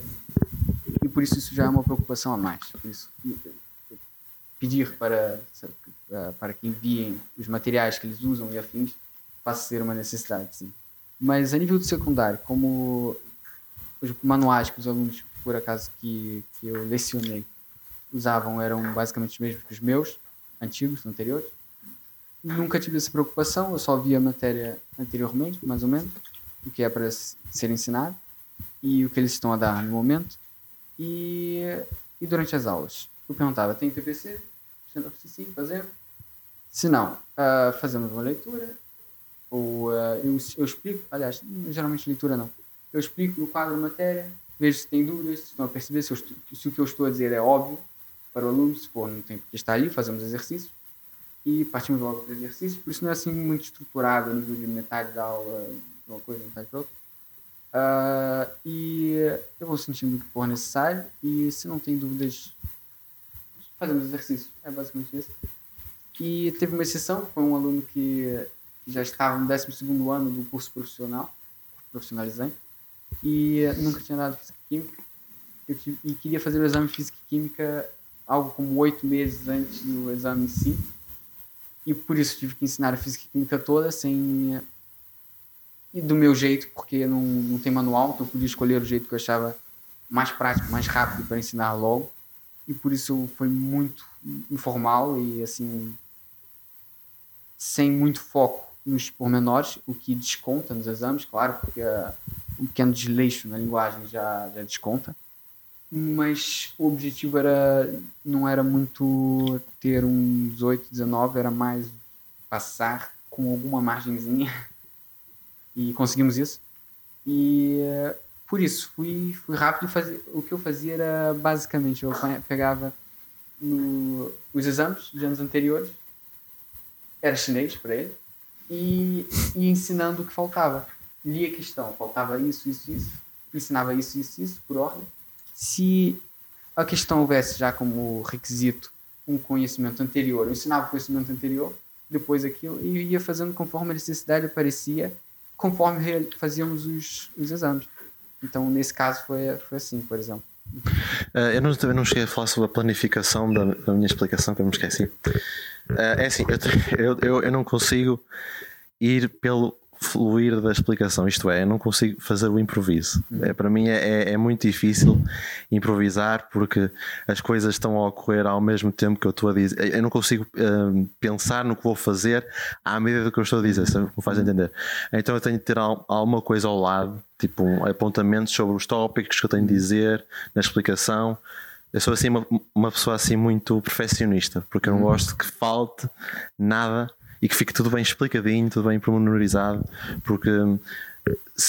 Speaker 2: e por isso isso já é uma preocupação a mais. Por isso, pedir para, para que enviem os materiais que eles usam e afins passa a ser uma necessidade, sim. Mas a nível do secundário, como os manuais que os alunos, por acaso, que, que eu lecionei, usavam eram basicamente os mesmos que os meus, antigos, anteriores, nunca tive essa preocupação, eu só via a matéria anteriormente, mais ou menos, o que é para ser ensinado e o que eles estão a dar no momento. E, e durante as aulas, eu perguntava: tem TPC? Sim, fazemos. Se não, ah, fazemos uma leitura. Ou ah, eu, eu explico, aliás, geralmente leitura não. Eu explico no quadro a matéria, vejo se tem dúvidas, se estão a perceber se, estou- se o que eu estou a dizer é óbvio para o aluno, se for, não tem porque estar ali, fazemos exercícios e partimos logo para exercícios, por isso não é assim muito estruturado a nível de metade da aula para uma coisa, metade para outra. Ah, e eu vou sentindo o que for necessário e se não tem dúvidas, fazemos exercício. É basicamente isso. E teve uma exceção, foi um aluno que já estava no 12 ano do curso profissional, profissionalizante, e nunca tinha dado física e química. Eu tive- e queria fazer o exame de física e química algo como oito meses antes do exame em si. e por isso tive que ensinar a física e química toda sem e do meu jeito, porque não, não tem manual, então eu podia escolher o jeito que eu achava mais prático, mais rápido para ensinar logo. E por isso foi muito informal e assim sem muito foco nos pormenores, o que desconta nos exames, claro, porque um pequeno desleixo na linguagem já, já desconta. Mas o objetivo era não era muito ter um 18, 19, era mais passar com alguma margenzinha e conseguimos isso. E uh, por isso fui, fui rápido e fazia, o que eu fazia era basicamente eu pegava no, os exames dos anos anteriores, era chinês para ele, e ia ensinando o que faltava. Lia questão, faltava isso, isso, isso, ensinava isso, isso, isso, por ordem. Se a questão houvesse já como requisito um conhecimento anterior, eu ensinava o conhecimento anterior, depois aquilo, e ia fazendo conforme a necessidade aparecia conforme fazíamos os, os exames. Então, nesse caso, foi, foi assim, por exemplo.
Speaker 3: Uh, eu, não, eu não cheguei a falar sobre a planificação da, da minha explicação, que eu me esqueci. Uh, é assim, eu, eu, eu não consigo ir pelo fluir da explicação, isto é, eu não consigo fazer o improviso. Hum. É, para mim é, é, é, muito difícil improvisar porque as coisas estão a ocorrer ao mesmo tempo que eu estou a dizer. Eu não consigo uh, pensar no que vou fazer à medida do que eu estou a dizer, se me faz entender. Então eu tenho de ter alguma coisa ao lado, tipo um apontamento sobre os tópicos que eu tenho de dizer na explicação. Eu sou assim uma, uma pessoa assim muito perfeccionista, porque eu não hum. gosto que falte nada e que fique tudo bem explicadinho, tudo bem promenorizado, porque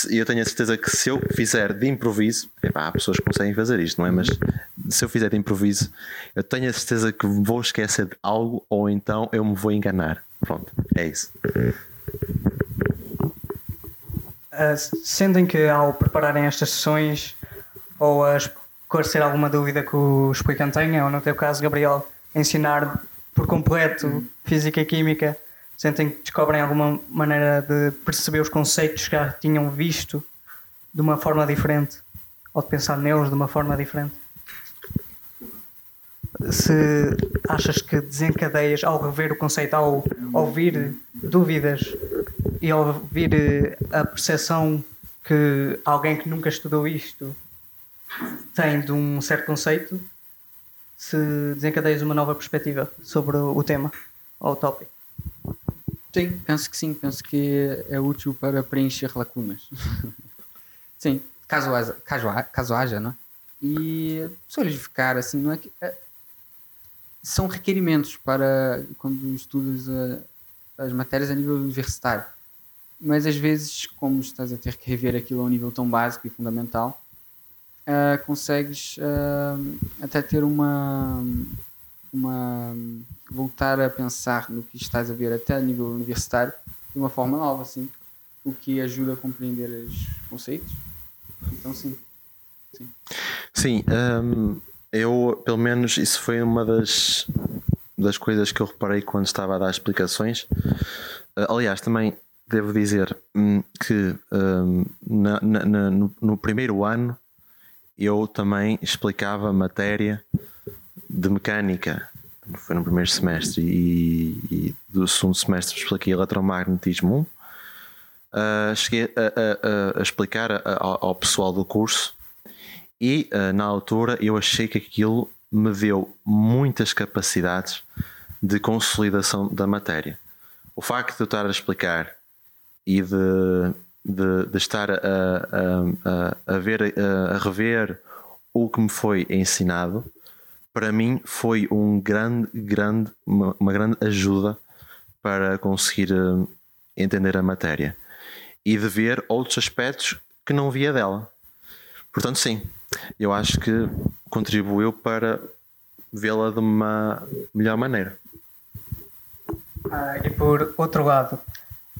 Speaker 3: eu tenho a certeza que se eu fizer de improviso, epá, há pessoas que conseguem fazer isto, não é? Mas se eu fizer de improviso, eu tenho a certeza que vou esquecer de algo ou então eu me vou enganar. Pronto, é isso.
Speaker 1: Uh, sentem que ao prepararem estas sessões ou a esclarecer alguma dúvida que o explicante tenha, ou no teu caso, Gabriel, ensinar por completo física e química sentem que descobrem alguma maneira de perceber os conceitos que já tinham visto de uma forma diferente ou de pensar neles de uma forma diferente? Se achas que desencadeias ao rever o conceito, ao ouvir dúvidas e ao ouvir a percepção que alguém que nunca estudou isto tem de um certo conceito, se desencadeias uma nova perspectiva sobre o tema ou o tópico.
Speaker 2: Sim, penso que sim. Penso que é útil para preencher lacunas. sim, caso haja, caso, caso haja, não é? E solidificar, assim, não é que. É, são requerimentos para quando estudas a, as matérias a nível universitário. Mas às vezes, como estás a ter que rever aquilo a um nível tão básico e fundamental, uh, consegues uh, até ter uma uma voltar a pensar no que estás a ver até a nível universitário de uma forma nova, assim, o que ajuda a compreender os conceitos. Então, sim.
Speaker 3: Sim, sim um, eu, pelo menos, isso foi uma das, das coisas que eu reparei quando estava a dar explicações. Uh, aliás, também devo dizer um, que um, na, na, no, no primeiro ano eu também explicava matéria de mecânica, foi no primeiro semestre, e, e do segundo semestre expliquei eletromagnetismo 1. Uh, ah, cheguei a, a, a explicar ao, ao, pessoal do curso e uh, na altura eu achei que aquilo me deu muitas capacidades de consolidação da matéria. O facto de eu estar a explicar e de, de, de estar a, a, a, ver, a rever o que me foi ensinado para mim foi um grande, grande, uma, uma grande ajuda para conseguir uh, entender a matéria e de ver outros aspectos que não via dela. Portanto, sim, eu acho que contribuiu para vê-la de uma melhor maneira.
Speaker 1: Ah, e por outro lado,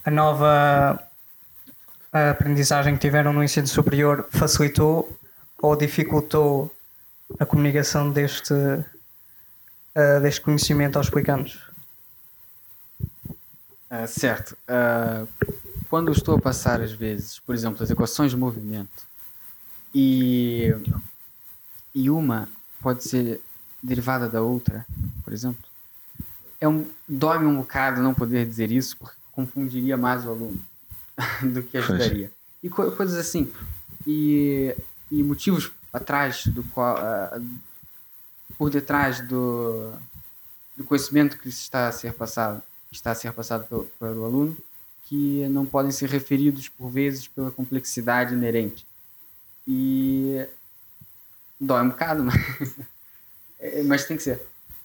Speaker 1: a nova aprendizagem que tiveram no ensino superior facilitou ou dificultou a comunicação deste, uh, deste conhecimento aos explicantes?
Speaker 2: Uh, certo. Uh, quando estou a passar, às vezes, por exemplo, as equações de movimento e, e uma pode ser derivada da outra, por exemplo, é um, dói-me um bocado não poder dizer isso, porque confundiria mais o aluno do que ajudaria. E co coisas assim. E, e motivos atrás do qual. Uh, por detrás do, do conhecimento que está a ser passado, está a ser passado pelo, pelo aluno, que não podem ser referidos por vezes pela complexidade inerente. E dói um bocado, mas, é, mas tem que ser.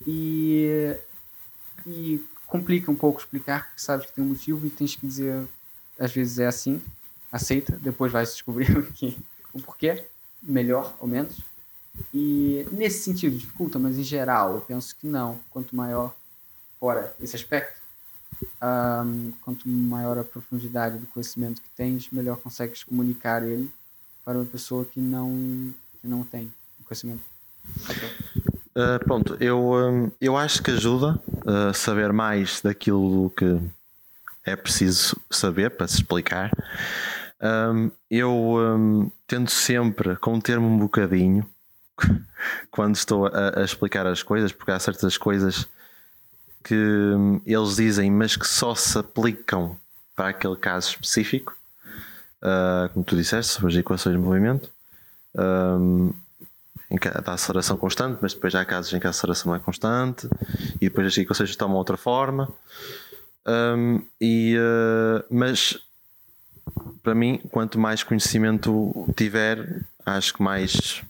Speaker 2: E, e complica um pouco explicar, porque sabes que tem um motivo e tens que dizer, às vezes é assim, aceita, depois vai se descobrir o, que, o porquê, melhor ou menos. E nesse sentido dificulta, mas em geral eu penso que não. Quanto maior, fora esse aspecto, um, quanto maior a profundidade do conhecimento que tens, melhor consegues comunicar ele para uma pessoa que não, que não tem conhecimento.
Speaker 3: Uh, pronto, eu, um, eu acho que ajuda a saber mais daquilo que é preciso saber para se explicar. Um, eu um, tento sempre conter-me um bocadinho quando estou a, a, explicar as coisas, porque há certas coisas que hum, eles dizem, mas que só se aplicam para aquele caso específico, uh, como tu disseste, sobre as equações de movimento. Um, dá aceleração constante, mas depois há casos em que a aceleração não é constante e depois as equações tomam outra forma. Um, e, uh, mas para mim, quanto mais conhecimento tiver, acho que mais,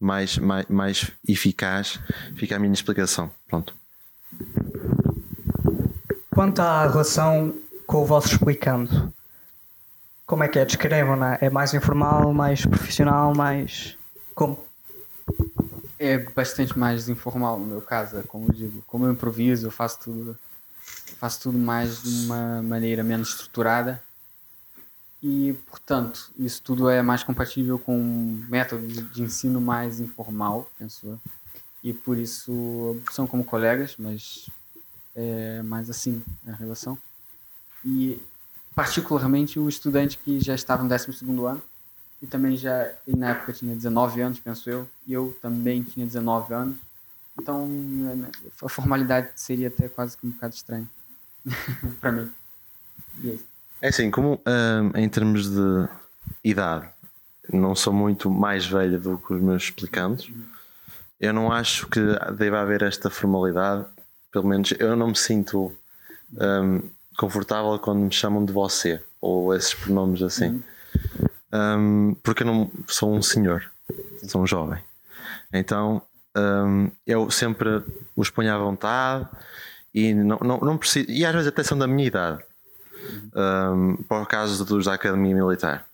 Speaker 3: mais, mais, mais eficaz fica a minha explicação. Pronto.
Speaker 1: Quanto à relação com o vosso explicando, como é que é? Descrevam, não é? É mais informal, mais profissional, mais. Como?
Speaker 2: É bastante mais informal no meu caso, é como eu digo. Como eu improviso, eu faço tudo, faço tudo mais de uma maneira menos estruturada e, portanto, isso tudo é mais compatível com um método de ensino mais informal, penso. E por isso são como colegas, mas é mais assim a relação. E, particularmente, o estudante que já estava no 12 ano, e também já, ele na época tinha 19 anos, penso eu, e eu também tinha 19 anos. Então, a formalidade seria até quase que um bocado estranho para mim. E é isso.
Speaker 3: É assim, como um, em termos de idade, não sou muito mais velho do que os meus explicantes, eu não acho que deva haver esta formalidade. Pelo menos eu não me sinto um, confortável quando me chamam de você ou esses pronomes assim, um, porque eu não sou um senhor, sou um jovem. Então um, eu sempre os ponho à vontade e não, não, não preciso, e às vezes até são da minha idade um, para o caso dos da Academia Militar.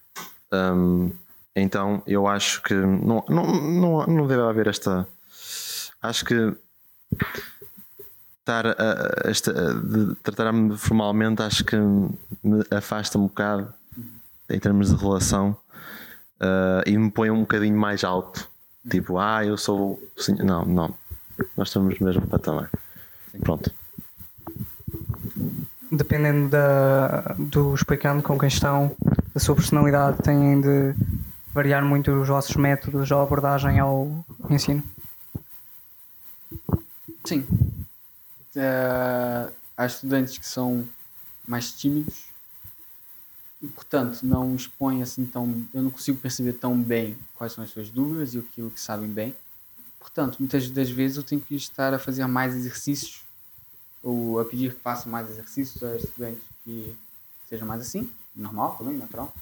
Speaker 3: Um, então eu acho que não, não, não, não deve haver esta. Acho que estar a, a, esta, de tratar-me formalmente acho que me afasta um bocado em termos de relação uh, e me põe um bocadinho mais alto. Tipo, ah, eu sou. Não, não. Nós estamos no mesmo patamar. Pronto
Speaker 1: dependendo da, do explicando com quem estão, da sua personalidade, têm de variar muito os vossos métodos ou abordagem ao ensino?
Speaker 2: Sim. Uh, há estudantes que são mais tímidos e, portanto, não expõem assim tão. Eu não consigo perceber tão bem quais são as suas dúvidas e aquilo que sabem bem. Portanto, muitas das vezes eu tenho que estar a fazer mais exercícios ou a pedir que façam mais exercícios a estudantes que sejam mais assim, normal também, natural.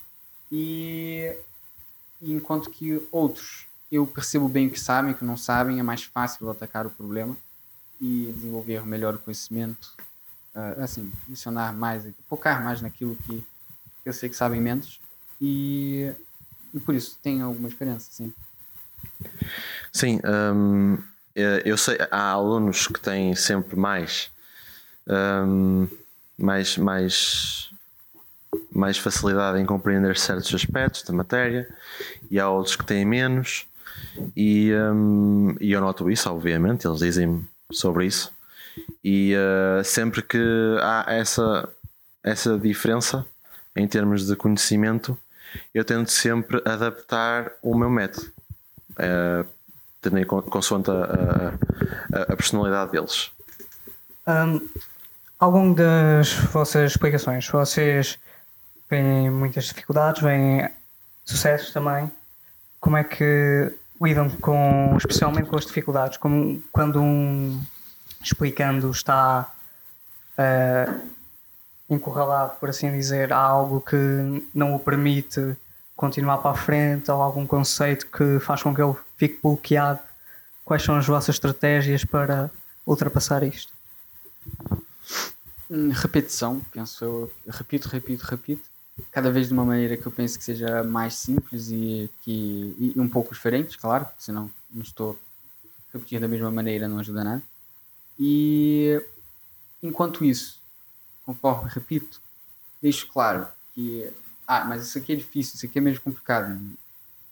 Speaker 2: E, enquanto que outros eu percebo bem o que sabem, o que não sabem, é mais fácil atacar o problema e desenvolver melhor o conhecimento, uh, assim, adicionar mais, focar mais naquilo que eu sei que sabem menos e, e por isso tem alguma diferença, sim.
Speaker 3: Sim, hum, eu sei, há alunos que têm sempre mais um, mais, mais, mais facilidade em compreender certos aspectos da matéria e há outros que têm menos. E, um, e eu noto isso, obviamente, eles dizem sobre isso. E uh, sempre que há essa, essa diferença em termos de conhecimento, eu tento sempre adaptar o meu método, uh, tendo consoante a, a, a personalidade deles.
Speaker 1: Um, ao longo das vossas explicações, vocês veem muitas dificuldades, veem sucessos também. Como é que lidam com, especialmente com as dificuldades? Como quando um explicando está uh, encurralado, por assim dizer, a algo que não o permite continuar para a frente ou algum conceito que faz com que ele fique bloqueado. Quais são as vossas estratégias para ultrapassar isto?
Speaker 2: Repetição, penso eu. Repito, repito, repito. Cada vez de uma maneira que eu penso que seja mais simples e, que, e um pouco diferente, claro, senão não estou repetindo da mesma maneira, não ajuda nada. E enquanto isso, conforme repito, deixo claro que, ah, mas isso aqui é difícil, isso aqui é menos complicado.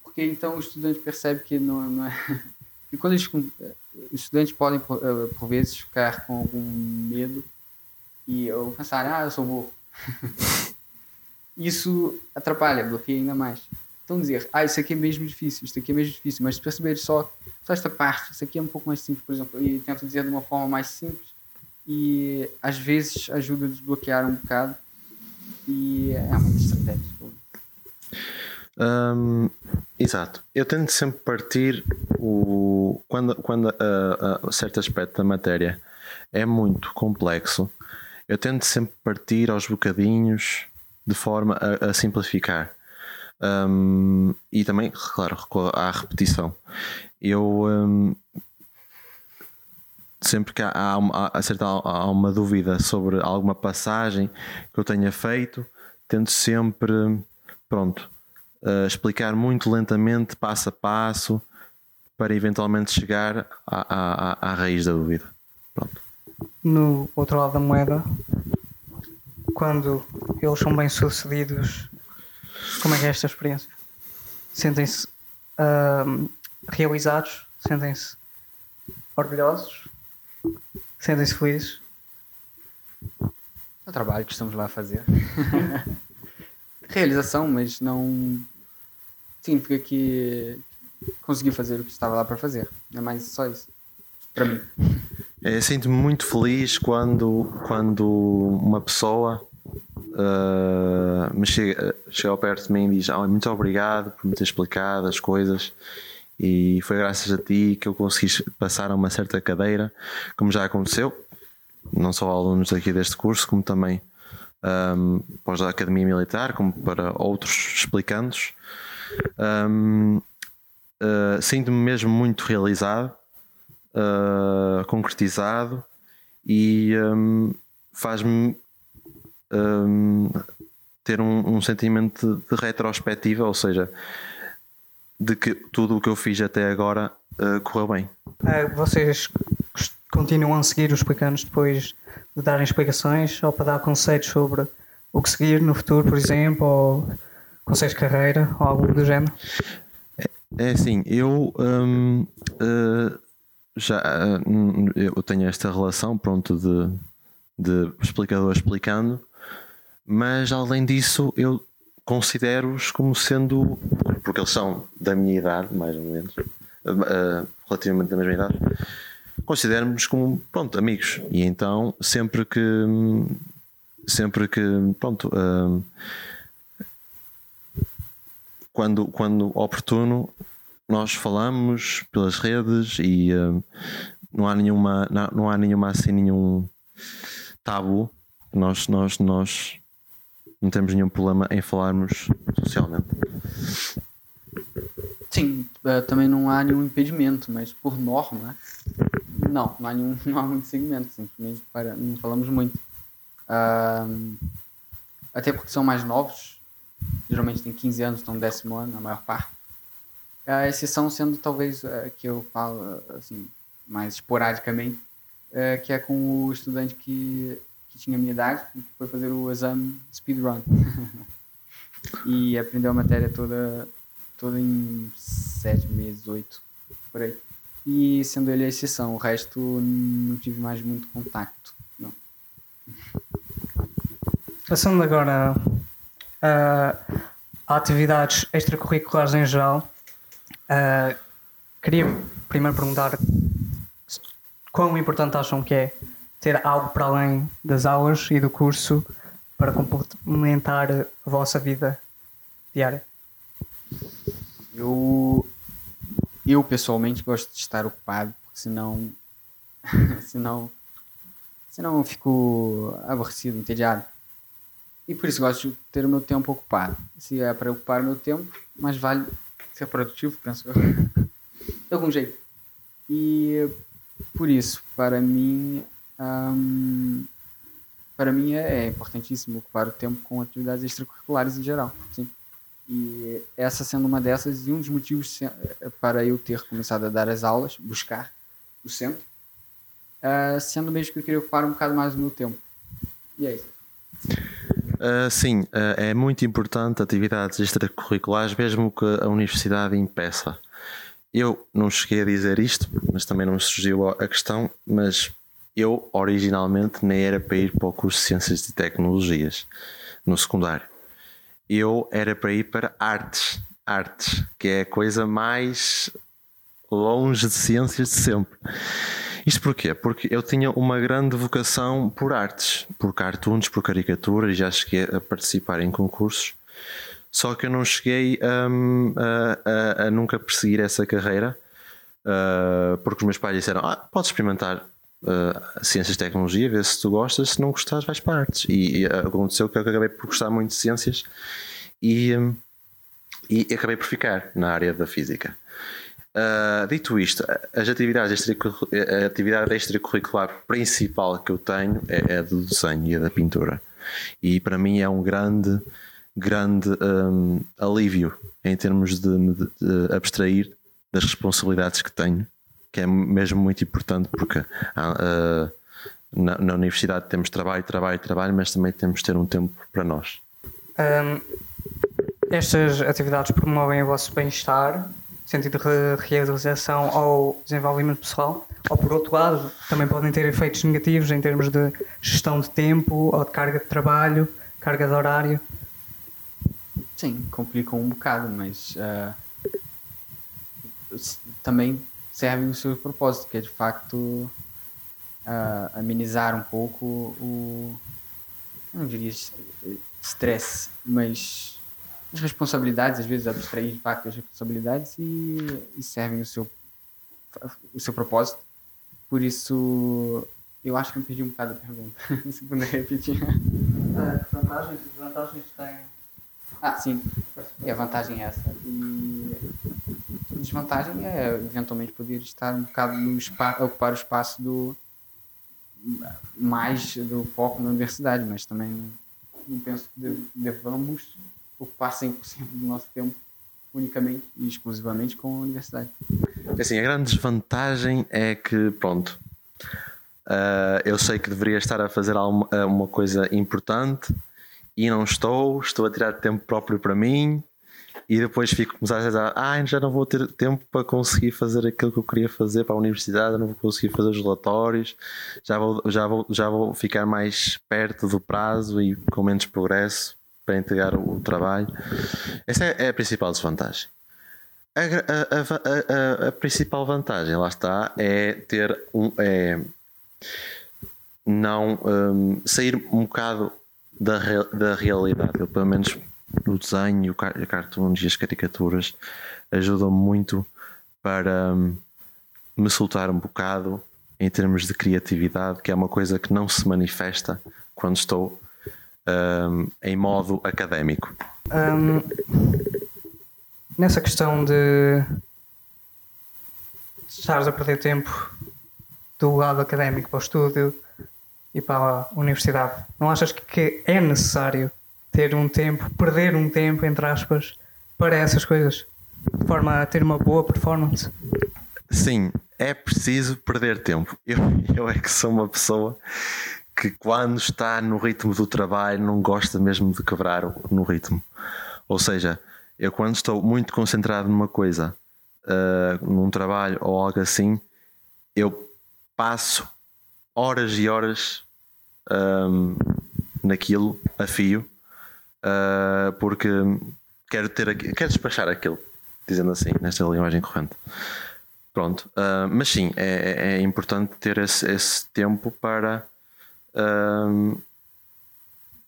Speaker 2: Porque então o estudante percebe que não, não é. que quando eles, os estudantes podem, eh, por vezes, ficar com algum medo e ou pensar, ah, eu sou burro. isso atrapalha, bloqueia ainda mais. Então dizer, ah, isso aqui é mesmo difícil, isto aqui é mesmo difícil, mas perceber só, só esta parte, isso aqui é um pouco mais simples, por exemplo, e tento dizer de uma forma mais simples e às vezes ajuda a desbloquear um bocado e é uma estratégia.
Speaker 3: Um, exato. Eu tento sempre partir o quando, quando uh, uh, certo aspecto da matéria é muito complexo, eu tento sempre partir aos bocadinhos de forma a, a simplificar. Um, e também, claro, à repetição. Eu um, sempre que há, há, há, há uma dúvida sobre alguma passagem que eu tenha feito, tento sempre, pronto, uh, explicar muito lentamente, passo a passo, para eventualmente chegar à, à, à raiz da dúvida. Pronto.
Speaker 1: No outro lado da moeda, quando eles são bem sucedidos, como é que é esta experiência? Sentem-se uh, realizados? Sentem-se orgulhosos? Sentem-se felizes?
Speaker 2: É o trabalho que estamos lá a fazer. Realização, mas não significa que consegui fazer o que estava lá para fazer. É mais só isso. Para mim.
Speaker 3: É, Sinto-me muito feliz quando, quando uma pessoa uh, me chega, chega ao perto de mim e diz oh, muito obrigado por me ter explicado as coisas e foi graças a ti que eu consegui passar a uma certa cadeira, como já aconteceu, não só alunos aqui deste curso, como também um, para a Academia Militar, como para outros explicandos. Um, uh, Sinto-me mesmo muito realizado, uh, concretizado e um, faz-me ter um, um sentimento de retrospectiva, ou seja, de que tudo o que eu fiz até agora uh, correu bem.
Speaker 1: Uh, vocês continuam a seguir os explicantes depois de darem explicações ou para dar conceitos sobre o que seguir no futuro, por exemplo, ou conselhos de carreira ou algo do género?
Speaker 3: É, é assim, eu um, uh, já eu tenho esta relação pronto de, de explicador explicando, mas além disso eu considero-os como sendo, porque eles são da minha idade, mais ou menos, uh, relativamente da mesma idade, considero-nos como, pronto, amigos. E então, sempre que, sempre que, pronto, uh, quando, quando oportuno, nós falamos pelas redes e uh, não há nenhuma, não, não há nenhuma assim, nenhum tabu. Nós, nós, nós não temos nenhum problema em falarmos socialmente.
Speaker 2: Sim, eh, também não há nenhum impedimento, mas por norma, não, não há, nenhum, não há muito segmento, simplesmente para, não falamos muito. Uh, até porque são mais novos, geralmente têm 15 anos, estão décimo ano, a maior parte. A exceção sendo talvez uh, que eu falo assim, mais esporadicamente, uh, que é com o estudante que que tinha a minha idade que foi fazer o exame speedrun. e aprendeu a matéria toda, toda em sete meses, oito, por aí. E sendo ele a exceção, o resto não tive mais muito contacto. Não.
Speaker 1: Passando agora a, a atividades extracurriculares em geral, uh, queria primeiro perguntar quão importante acham que é ter algo para além das aulas e do curso para complementar a vossa vida diária?
Speaker 2: Eu, eu pessoalmente gosto de estar ocupado, porque senão, senão, senão eu fico aborrecido, entediado. E por isso gosto de ter o meu tempo ocupado. Se é para ocupar o meu tempo, mais vale ser produtivo, penso eu. de algum jeito. E por isso, para mim, hum, para mim é, é, importantíssimo ocupar o tempo com atividades extracurriculares em geral. Sim. E essa sendo uma dessas, e um dos motivos para eu ter começado a dar as aulas, buscar o centro, uh, sendo mesmo que eu queria ocupar um bocado mais o meu tempo. E é isso.
Speaker 3: Uh, sim, uh, é muito importante atividades extracurriculares, mesmo que a universidade impeça. Eu não cheguei a dizer isto, mas também não me surgiu a questão, mas eu originalmente nem era para ir para o curso de Ciências e Tecnologias no secundário eu era para ir para artes, artes, que é a coisa mais longe de ciências de sempre. Isto porquê? Porque eu tinha uma grande vocação por artes, por cartoons, por caricaturas, e já cheguei a participar em concursos, só que eu não cheguei um, a, a, a, nunca perseguir essa carreira, uh, porque os meus pais disseram: ah, podes experimentar uh, ciências e tecnologia, ver se tu gostas, se não gostares, vais para artes. E, e aconteceu que eu acabei por gostar muito de ciências e, um, e acabei por ficar na área da física. Uh, dito isto, as atividades a atividade extracurricular principal que eu tenho é, é do desenho e é da pintura. E para mim é um grande, grande um, alívio em termos de me abstrair das responsabilidades que tenho que é mesmo muito importante porque uh, na, na, universidade temos trabalho, trabalho, trabalho, mas também temos de ter um tempo para nós.
Speaker 1: Um, estas atividades promovem o vosso bem-estar, sentido de realização ou desenvolvimento pessoal, ou por outro lado, também podem ter efeitos negativos em termos de gestão de tempo ou de carga de trabalho, carga de horário.
Speaker 2: Sim, complicam um bocado, mas uh, também servem o seu propósito, que é de facto uh, amenizar um pouco o. não diria stress, mas as responsabilidades, às vezes abstrair de facto as responsabilidades e, e servem o seu, o seu propósito. Por isso, eu acho que me perdi um bocado a pergunta. Se puder repetir.
Speaker 1: Uh, vantagens e desvantagens têm.
Speaker 2: Ah, sim. E a vantagem é essa. E desvantagem é eventualmente poder estar um bocado no espaço, ocupar o espaço do mais do foco na universidade, mas também não penso que devamos ocupar 100% do nosso tempo unicamente e exclusivamente com a universidade.
Speaker 3: Assim, a grande desvantagem é que, pronto, uh, eu sei que deveria estar a fazer alguma, uma coisa importante e não estou, estou a tirar tempo próprio para mim, e depois fico começar a dizer, ah, já não vou ter tempo para conseguir fazer aquilo que eu queria fazer para a universidade, não vou conseguir fazer os relatórios, já vou, já vou, já vou ficar mais perto do prazo e com menos progresso para entregar o, trabalho. Essa é, é, a principal desvantagem. A, a, a, a, principal vantagem, lá está, é ter um. É, não um, sair um bocado da, da realidade. Eu, pelo menos o desenho, o cartoons e as caricaturas ajudam muito para um, me soltar um bocado em termos de criatividade, que é uma coisa que não se manifesta quando estou um, em modo académico.
Speaker 1: Um, nessa questão de estares a perder tempo do lado académico para o estúdio e para a universidade, não achas que é necessário ter um tempo, perder um tempo, entre aspas, para essas coisas, de forma a ter uma boa performance.
Speaker 3: Sim, é preciso perder tempo. Eu, eu é que sou uma pessoa que quando está no ritmo do trabalho não gosta mesmo de quebrar no ritmo. Ou seja, eu quando estou muito concentrado numa coisa, uh, num trabalho ou algo assim, eu passo horas e horas um, naquilo a fio uh, porque quero ter quero despachar aquilo, dizendo assim, nesta linguagem corrente. Pronto, uh, mas sim, é, é, importante ter esse, esse tempo para Ahm,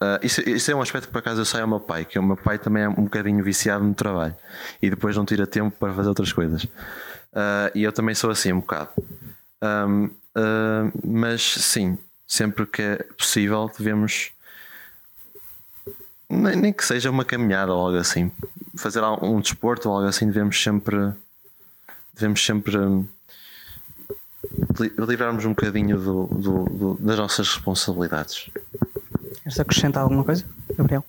Speaker 3: ah, isso, isso é um aspecto que por acaso eu sei ao meu pai, que o meu pai também é um bocadinho viciado no trabalho e depois não tira tempo para fazer outras coisas. Ah, e eu também sou assim um bocado. Ahm, ah, mas sim, sempre que é possível devemos nem, nem que seja uma caminhada ou algo assim, fazer um desporto ou algo assim, devemos sempre devemos sempre li- livrarmos um bocadinho do, do- do- das nossas responsabilidades.
Speaker 1: Queres acrescentar alguma coisa, Gabriel?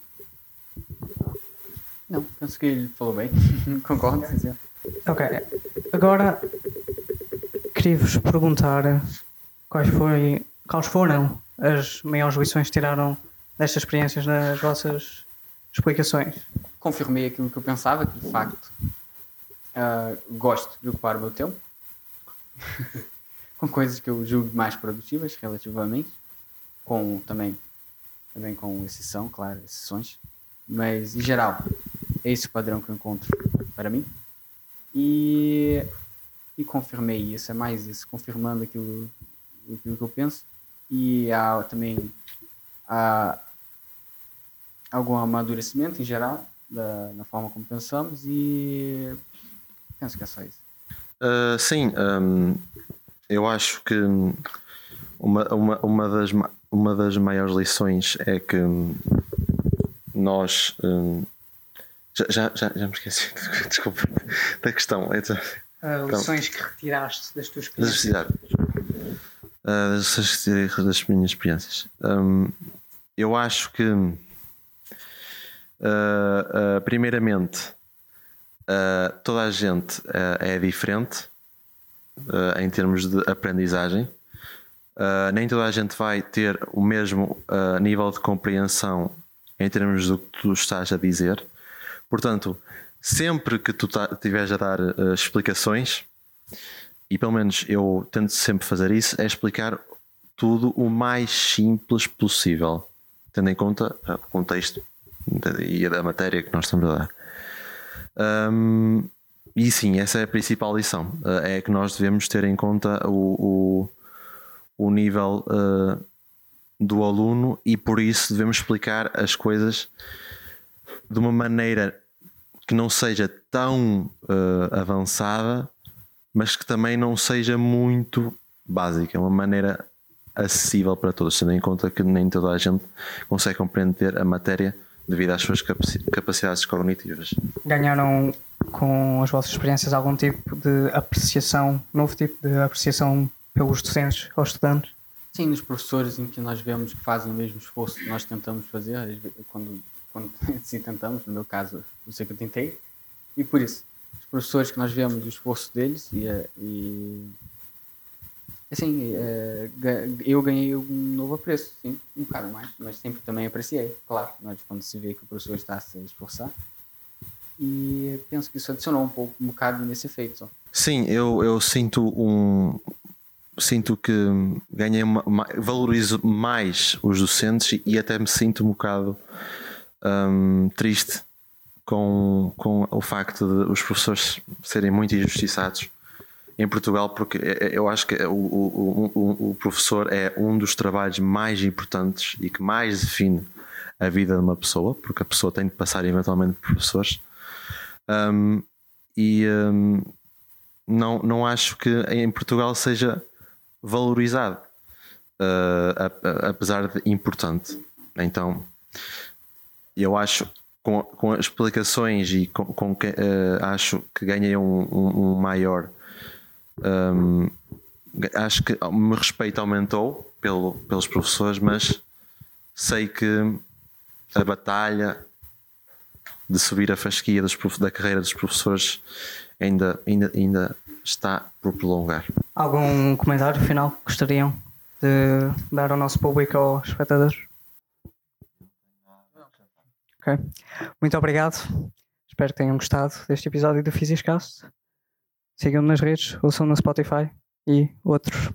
Speaker 2: Não, penso que ele falou bem. Concordo.
Speaker 1: Ok. Agora queria-vos perguntar quais, foi, quais foram as maiores lições que tiraram destas experiências nas vossas explicações.
Speaker 2: confirmei aquilo que eu pensava, que de facto ah, gosto de ocupar o meu tempo com coisas que eu julgo mais produtivas relativamente, com também, também com exceção, claro, exceções, mas em geral é esse o padrão que eu encontro para mim. E, e confirmei isso, é mais isso, confirmando aquilo, aquilo que eu penso. E há também há algum amadurecimento em geral da, na forma como pensamos e penso que é só isso.
Speaker 3: Uh, sim, um, eu acho que uma, uma, uma, das, ma- uma das maiores lições é que nós. hum, já, já, já, me esqueci, desculpa, da questão. Então,
Speaker 1: lições que retiraste das tuas
Speaker 3: das
Speaker 1: experiências.
Speaker 3: Ah, das, necessidades das minhas experiências. Hum, eu acho que, ah, ah, primeiramente, ah, toda a gente ah, é diferente ah, em termos de aprendizagem. Ah, nem toda a gente vai ter o mesmo ah, nível de compreensão em termos do que tu estás a dizer. Portanto, sempre que tu estiveres a dar ah, explicações, e pelo menos eu tento sempre fazer isso, é explicar tudo o mais simples possível, tendo em conta o contexto e a matéria que nós estamos a dar. Hum, e sim, essa é a principal lição: ah, é que nós devemos ter em conta o, o, o nível ah, do aluno e por isso devemos explicar as coisas de uma maneira que não seja tão ah, avançada, mas que também não seja muito básica, uma maneira acessível para todos, tendo em conta que nem toda a gente consegue compreender a matéria devido às suas capaci- capacidades cognitivas.
Speaker 1: Ganharam com as vossas experiências algum tipo de apreciação, novo tipo de apreciação pelos docentes ou estudantes?
Speaker 2: Sim, nos professores em que nós vemos que fazem o mesmo esforço que nós tentamos fazer, quando, quando sim tentamos, no meu caso, eu sei que eu tentei, e por isso, os professores que nós vemos o esforço deles e, eh, e assim, eh, eu ganhei um novo apreço, sim, um bocado mais, mas sempre também apreciei, claro, nós quando se vê que o professor está a se esforçar, e penso que isso adicionou um pouco, um bocado nesse efeito.
Speaker 3: Sim, eu, eu sinto um. Sinto que ganhei uma, ma- valorizo mais os docentes e até me sinto um bocado hum, triste com, com o facto de os professores serem muito injustiçados em Portugal, porque eh, eu acho que o, o, o, o professor é um dos trabalhos mais importantes e que mais define a vida de uma pessoa, porque a pessoa tem de passar eventualmente por professores. Hum, e hum, não, não acho que em Portugal seja valorizado, uh, apesar de importante. Então, eu acho, com, com as explicações e com, com que, uh, acho que ganhei um, um- um maior. um, acho que o meu respeito aumentou pelo, pelos professores, mas sei que a batalha de subir a fasquia prof- da carreira dos professores ainda, ainda, ainda está por prolongar.
Speaker 1: Algum comentário final que gostariam de dar ao nosso público ou aos espectadores? Ok. Muito obrigado. Espero que tenham gostado deste episódio do Physicast. Sigam nas redes, ouçam no Spotify e outros.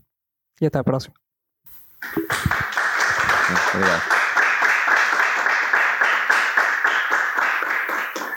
Speaker 1: E até à próxima.
Speaker 3: Obrigado.